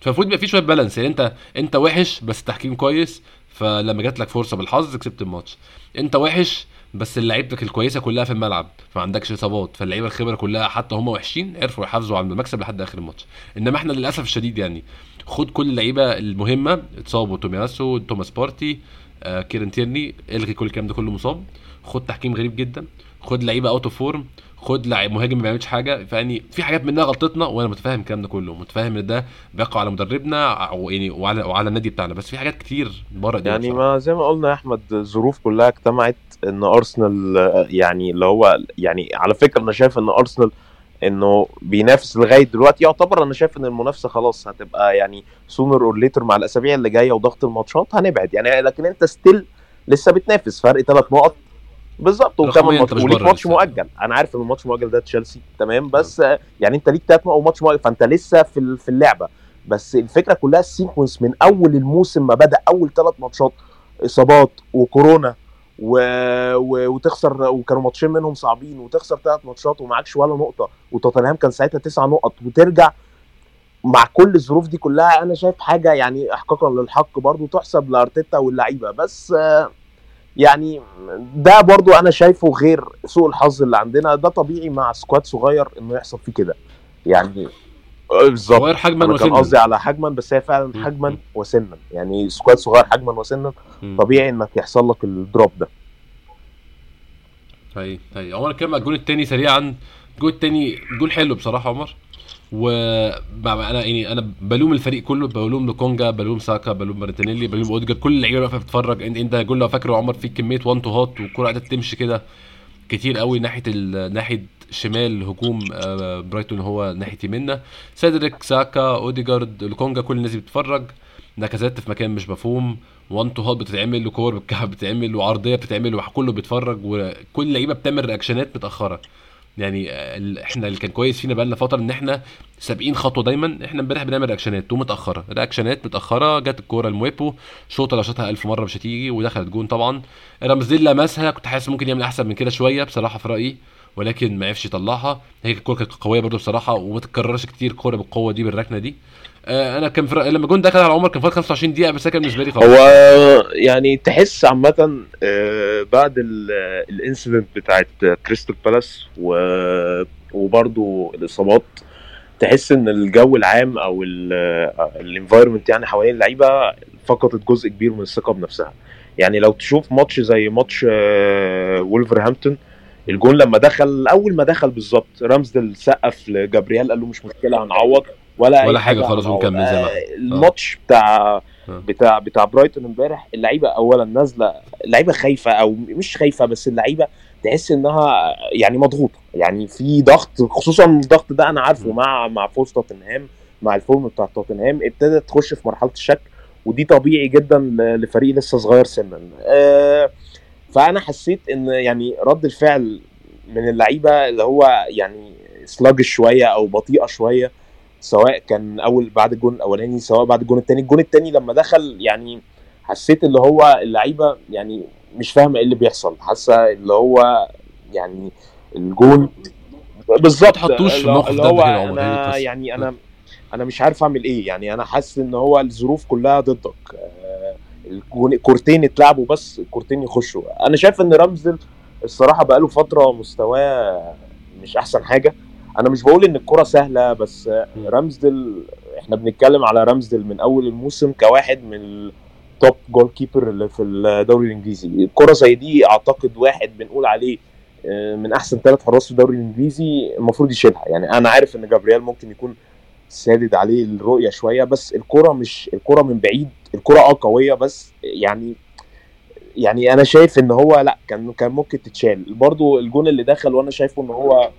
فالمفروض يبقى في شوية balance يعني انت أنت وحش بس التحكيم كويس. فلما جات لك فرصة بالحظ كسبت الماتش. انت وحش بس لعيبتك الكويسة كلها في الملعب فما عندكش إصابات. فاللعيبة الخبرة كلها حتى هم وحشين عرفوا يحافظوا على المكسب لحد آخر الماتش. إنما إحنا للأسف الشديد يعني خد كل اللعيبة المهمة اتصابوا تومياسو توماس بارتي آه كيرن تيرني إلغي كل الكلام ده كله مصاب. خد تحكيم غريب جدا. خد لعيبة out of form خد لعيب مهاجم ما بيعملش حاجة فيعني في حاجات منها غلطتنا وأنا متفاهم الكلام ده كله متفاهم إن ده بيقع على مدربنا يعني وعلى وعلى النادي بتاعنا بس في حاجات كتير بره دي يعني ما زي ما قلنا يا أحمد الظروف كلها اجتمعت إن أرسنال يعني اللي هو يعني على فكرة أنا شايف إن أرسنال إنه بينافس لغاية دلوقتي يعتبر أنا شايف إن المنافسة خلاص هتبقى يعني sooner or later مع الأسابيع اللي جاية وضغط الماتشات هنبعد يعني لكن أنت still لسه بتنافس فرق ثلاث نقط بالظبط وكمان ماتش وليك ماتش. مؤجل. أنا عارف إن الماتش مؤجل ده تشيلسي تمام بس يعني أنت ليك ثلاث نقط وماتش مؤجل فأنت لسه في في اللعبة. بس الفكرة كلها ال sequence من أول الموسم ما بدأ أول ثلاث ماتشات إصابات وكورونا و... و... وتخسر وكانوا ماتشين منهم صعبين وتخسر ثلاث ماتشات ومعكش ولا نقطة وتوتنهام كان ساعتها تسع نقط وترجع مع كل الظروف دي كلها أنا شايف حاجة يعني احقاقا للحق برضو تحسب لأرتيتا واللعيبة. بس يعني ده برضو أنا شايفه غير سوء الحظ اللي عندنا. ده طبيعي مع squad صغير إنه يحصل فيه كده. يعني بالظبط. صغير حجما أنا كان وسنا. قصدي على حجما بس هي فعلا. حجما وسنا. يعني squad صغير حجما وسنا. طبيعي إنك يحصل لك ال drop ده. هي هي عمر كام الجون التاني سريعا. الجون التاني جون حلو بصراحة عمر. و أنا يعني أنا بلوم الفريق كله بلوم لوكونجا بلوم ساكا بلوم مارتينيلي بلوم أوديجارد كل اللعيبة واقفة بتتفرج. انت انت جول لو فاكر عمر في كمية one twoهات والكره قاعدة تمشي كده كتير قوي ناحية. ناحية شمال هجوم آه، برايتون هو ناحية يمنا سيدريك ساكا أوديجارد لوكونجا كل الناس بتتفرج. نكزات في مكان مش مفهوم. one twoهات بتتعمل وكور بتتعمل وعرضية بتتعمل وكله بيتفرج وكل اللعيبه بتعمل reactionات متأخرة. يعني آه، إحنا اللي كان كويس فينا بقالنا فترة إن إحنا سابقين خطوة دايما. إحنا امبارح بنعمل reactionات ومتأخرة. reactionات متأخرة جت الكورة لمويبو شوطه لو شاطها ألف مرة مش هتيجي ودخلت جون طبعا. رمزديل لمسها كنت حاسس ممكن يعمل أحسن من كده شوية بصراحة في رأيي. ولكن ما عرفش يطلعها. هي الكوره كانت قوية برضو بصراحة وما تتكررش كتير كورة بالقوة دي بالركنة دي. آه أنا كان رأيي لما جون دخل على عمر كان فاضل 25 دقيقة بس كان بالنسبة لي خلاص. هو يعني تحس عامة آه، بعد ال incident بتاعت كريستال بالاس وبرضو الإصابات تحس إن الجو العام أو ال environment يعني حوالين اللعيبة فقدت جزء كبير من الثقة بنفسها. يعني لو تشوف ماتش زي ماتش آه، وولفرهامبتون الجون لما دخل أول ما دخل بالظبط رامزديل سقف لجابرييل قال له مش مشكلة هنعوض ولا ولا خالص هنعوض. ونكمل زي ما الماتش بتاع آه. بتاع بتاع برايتون امبارح اللعيبة اولا نازلة اللعيبه خايفة أو مش خايفة بس اللعيبة تحس إنها يعني مضغوطة يعني في ضغط خصوصا الضغط ده أنا عارفه. مع مع فوز توتنهام مع ال form بتاع توتنهام ابتدت تخش في مرحلة الشك ودي طبيعي جدا لفريق لسه صغير سنا آه، فأنا حسيت إن يعني رد الفعل من اللعيبة اللي هو يعني سلاج شوية أو بطيئة شوية سواء كان أول بعد الجون الأولاني سواء بعد الجون الثاني الجون الثاني لما دخل يعني حسيت اللي هو اللعيبة يعني مش فاهمة إيه اللي بيحصل. حاسة اللي هو يعني الجون بالظبط. ما تحطوش في الموقف اللي ده هو أنا. يعني أنا أنا مش عارف أعمل إيه. يعني أنا حاسس إن هو الظروف كلها ضدك. آه، كورتين اتلعبوا بس الكورتين يخشوا. أنا شايف إن رمزدل الصراحة بقاله فترة مستواه مش أحسن حاجة. أنا مش بقول إن الكرة سهلة بس م. رمزدل إحنا بنتكلم على رمزدل من أول الموسم كواحد من ال top goalkeeper اللي في الدوري الإنجليزي. الكره زي دي أعتقد واحد بنقول عليه آه، من أحسن ثلاث حراس في الدوري الإنجليزي المفروض يشيلها. يعني أنا عارف إن جابرييل ممكن يكون سادد عليه الرؤية شوية بس الكرة مش الكرة من بعيد الكرة آه قوية بس يعني يعني أنا شايف إن هو لأ كان كان ممكن تتشال. برضو الجون اللي دخل وأنا شايفه إن هو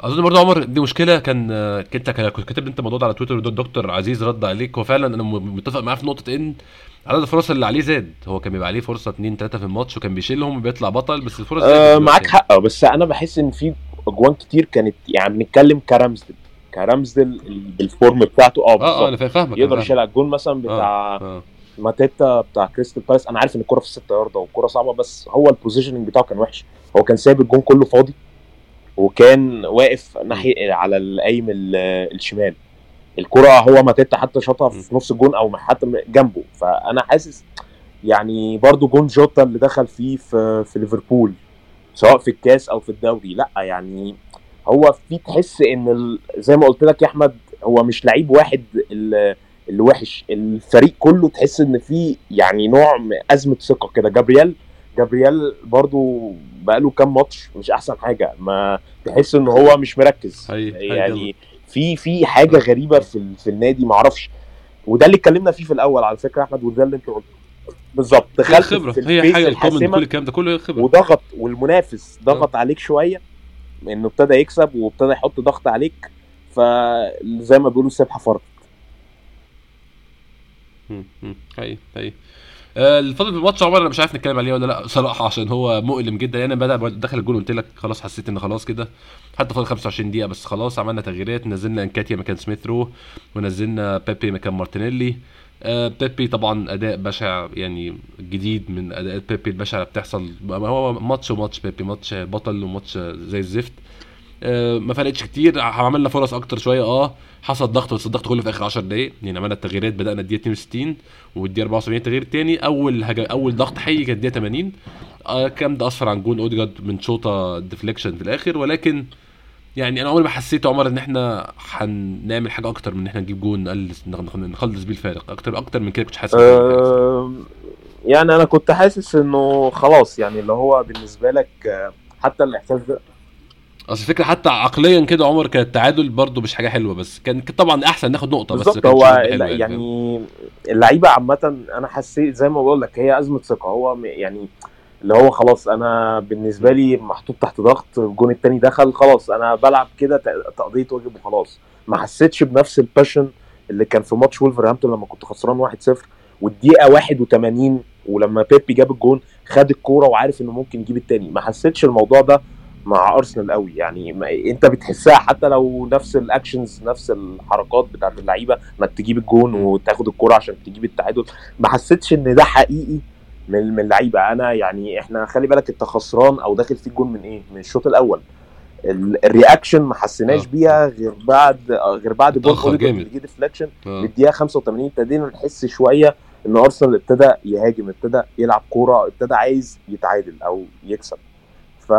أظن برضه عمر دي مشكلة كان كنت كاتب أنت الموضوع ده على تويتر والدكتور عزيز رد عليك. هو فعلا أنا متفق معاه في نقطة إن عدد الفرص اللي عليه زاد. هو كان بيبقى عليه فرصة اثنين ثلاثة في الماتش وكان بيشيلهم وبيطلع بطل بس الفرص آه معاك حق بس أنا بحس إن في أجوان كتير كانت يعني بنتكلم كرمزدل كرمزدل بال form بتاعته. آه آه آه أنا فاهمك يقدر يشيل الجون مثلا بتاع آه. آه. ماتيتا بتاع كريستال بالاس. أنا عارف إن الكوره في الست ياردة والكوره صعبة بس هو ال positioning بتاعه كان وحش. هو كان سايب الجون كله فاضي وكان واقف ناحية على القايم الشمال. الكرة هو ماتيتا حتى شاطها في نص الجون أو حتى جنبه. فأنا حاسس يعني برضو جون جوتا اللي دخل فيه في, في ليفربول سواء في الكاس أو في الدوري لأ يعني هو في تحس إن زي ما قلت لك يا أحمد هو مش لعيب واحد اللي وحش الفريق كله تحس إن في يعني نوع أزمة ثقة كده. جابرييل جابرييل برضو بقاله كام ماتش مش أحسن حاجة. ما تحس إن هو مش مركز. هي يعني في في حاجة غريبة في في النادي ما أعرفش وده اللي اتكلمنا فيه في الأول على فكرة أحمد وده اللي أنت قلته بالظبط. دخلت خبرة. في هي حاجة ال comment كل الكلام ده كله خبرة. وضغط والمنافس ضغط عليك شوية. انه ابتدى يكسب وابتدى يحط ضغط عليك فزي ما بيقولوا السبحة هي هي آه، الفضل في الماتش عمر أنا مش عارف نتكلم عليه ولا لأ صراحة عشان هو مؤلم جدا. يعني بدأ دخل الجول قلت لك خلاص حسيت إن خلاص كده. حتى فاضل 25 دقيقة بس خلاص عملنا تغييرات. نزلنا نكيتيا مكان سميث رو ونزلنا بيبي مكان مارتينيلي. بيبي طبعا أداء بشع يعني جديد من اداءات بيبي البشعه اللي بتحصل. هو ماتش وماتش بيبي ماتش بطل وماتش زي الزفت. آه ما فرقتش كتير. عملنا فرص أكتر شوية. آه حصل ضغط بس الضغط كله في آخر 10 دقائق يعني عملنا التغييرات بدأنا الدقيقة 62 والدقيقة 74 تغيير تاني. أول هجمة أول ضغط حي كانت الدقيقة 80 آه كام ده اثر عن جون أوديجارد من شوطة deflection في الآخر. ولكن يعني أنا عمري ما حسيت عمر إن إحنا هنعمل حاجة أكتر من إن إحنا نجيب جون نقلل نخلص بيه الفارق أكتر أكتر من كده كنت حاسس أه يعني أنا كنت حاسس إنه خلاص يعني اللي هو بالنسبة لك حتى الإحساس ده. أصل الفكرة حتى عقليا كده عمر كان التعادل برده مش حاجة حلوة بس كان طبعا أحسن ناخد نقطة بس هو يعني, يعني اللعيبة عامة أنا حسيت زي ما بقول لك هي أزمة ثقة هو يعني اللي هو خلاص أنا بالنسبة لي محطوط تحت ضغط الجون التاني دخل خلاص أنا بلعب كده تقضية واجب وخلاص. ما حسيتش بنفس ال passion اللي كان في ماتش وولفرهامبتون لما كنت خسران 1-0 والدقيقة 81 ولما بيبي جاب الجون خد الكورة وعارف إنه ممكن يجيب التاني. ما حسيتش الموضوع ده مع ارسنال قوي. يعني أنت بتحسها حتى لو نفس ال actions نفس الحركات بتاعت اللعيبة إنك تجيب الجون وتاخد الكورة عشان تجيب التعادل. ما حسيتش إن ده حقيقي. من من اللعيبة. أنا يعني إحنا خلي بالك أنت خسران أو داخل فيك جون من إيه؟ من الشوط الأول. ال reaction ما حسيناش آه. بيها غير بعد غير بعد جول أوليفر اللي جه deflection للدقيقه 85 ابتدينا نحس شوية إن أرسنال ابتدى يهاجم ابتدى يلعب كورة ابتدى عايز يتعادل أو يكسب. ف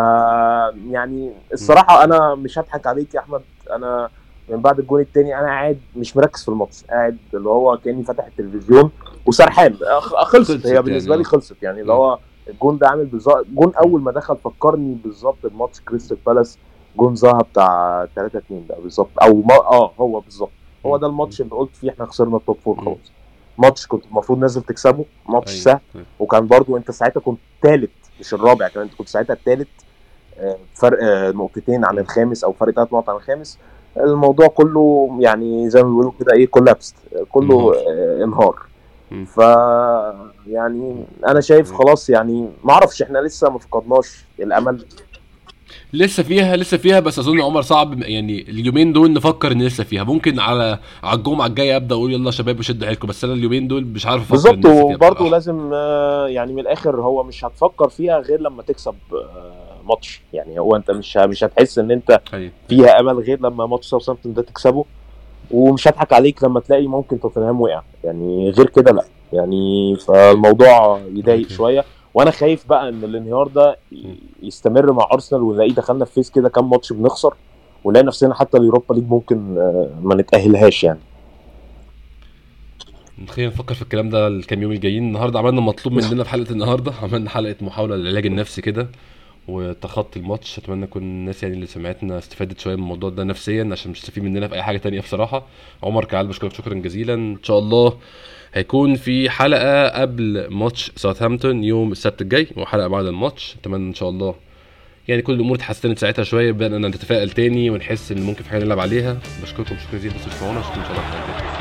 يعني الصراحة أنا مش هضحك عليك يا أحمد. أنا من بعد الجون الثاني أنا قاعد مش مركز في الماتش. قاعد اللي هو كأني فاتح التلفزيون وسرحان. خلصت. هي بالنسبة لي خلصت يعني. اللي هو الجون ده عامل بالظبط جون أول ما دخل فكرني بالظبط بماتش كريستال بالاس. جون زها بتاع 3 2 ده بالظبط. أو ما آه هو بالظبط. هو ده الماتش اللي قلت فيه إحنا خسرنا ال top four خلاص. ماتش كنت المفروض نازل تكسبه. ماتش أيوة. سهل. وكان برضو أنت ساعتها كنت ثالث مش الرابع كمان. أنت كنت ساعتها الثالث آه، فرق آه، نقطتين عن الخامس أو فرق ثلاث نقط عن الخامس. الموضوع كله يعني زي ما بيقولوا كده إيه collapse كله انهار. ف يعني أنا شايف خلاص يعني ما أعرفش إحنا لسه ما فقدناش الأمل. لسه فيها لسه فيها بس أظن عمر صعب يعني اليومين دول نفكر إن لسه فيها. ممكن على على الجمعة الجاية أبدأ أقول يلا شباب شد حيلكم بس أنا اليومين دول مش عارف أفكر بالظبط وبرضه لازم آه، يعني من الآخر هو مش هتفكر فيها غير لما تكسب آه، ماتش يعني هو انت مش مش هتحس ان انت. فيها امل غير لما ماتش ساوثامبتون ده تكسبه. ومش هضحك عليك لما تلاقي ممكن توتنهام وقع. يعني غير كده لا. يعني فالموضوع يضايق شوية. وأنا خايف بقى ان الانهيار ده يستمر مع أرسنال ونلاقيه دخلنا في phase كده كام ماتش بنخسر ونلاقي نفسنا حتى اليوروبا ليج ممكن آه، ما نتأهلهاش يعني. خلينا نفكر في الكلام ده الكام يوم الجايين. النهارده عملنا مطلوب مننا في حلقة النهارده. عملنا حلقة محاولة للعلاج النفسي كده. وتخطي الماتش. أتمنى يكون الناس يعني اللي سمعتنا استفادت شوية من الموضوع ده نفسيا عشان مش مستفيد مننا في أي حاجة تانية بصراحة. عمر كعال بشكرك شكرا جزيلا. إن شاء الله هيكون في حلقة قبل ماتش ساوثهامبتون يوم السبت الجاي وحلقة بعد الماتش. أتمنى إن شاء الله يعني كل الأمور اتحسنت ساعتها شوية بدأنا نتفائل تاني ونحس إن ممكن في حاجة نلعب عليها. بشكركم شكرا جزيلا. بس اشوفكم إن شاء الله.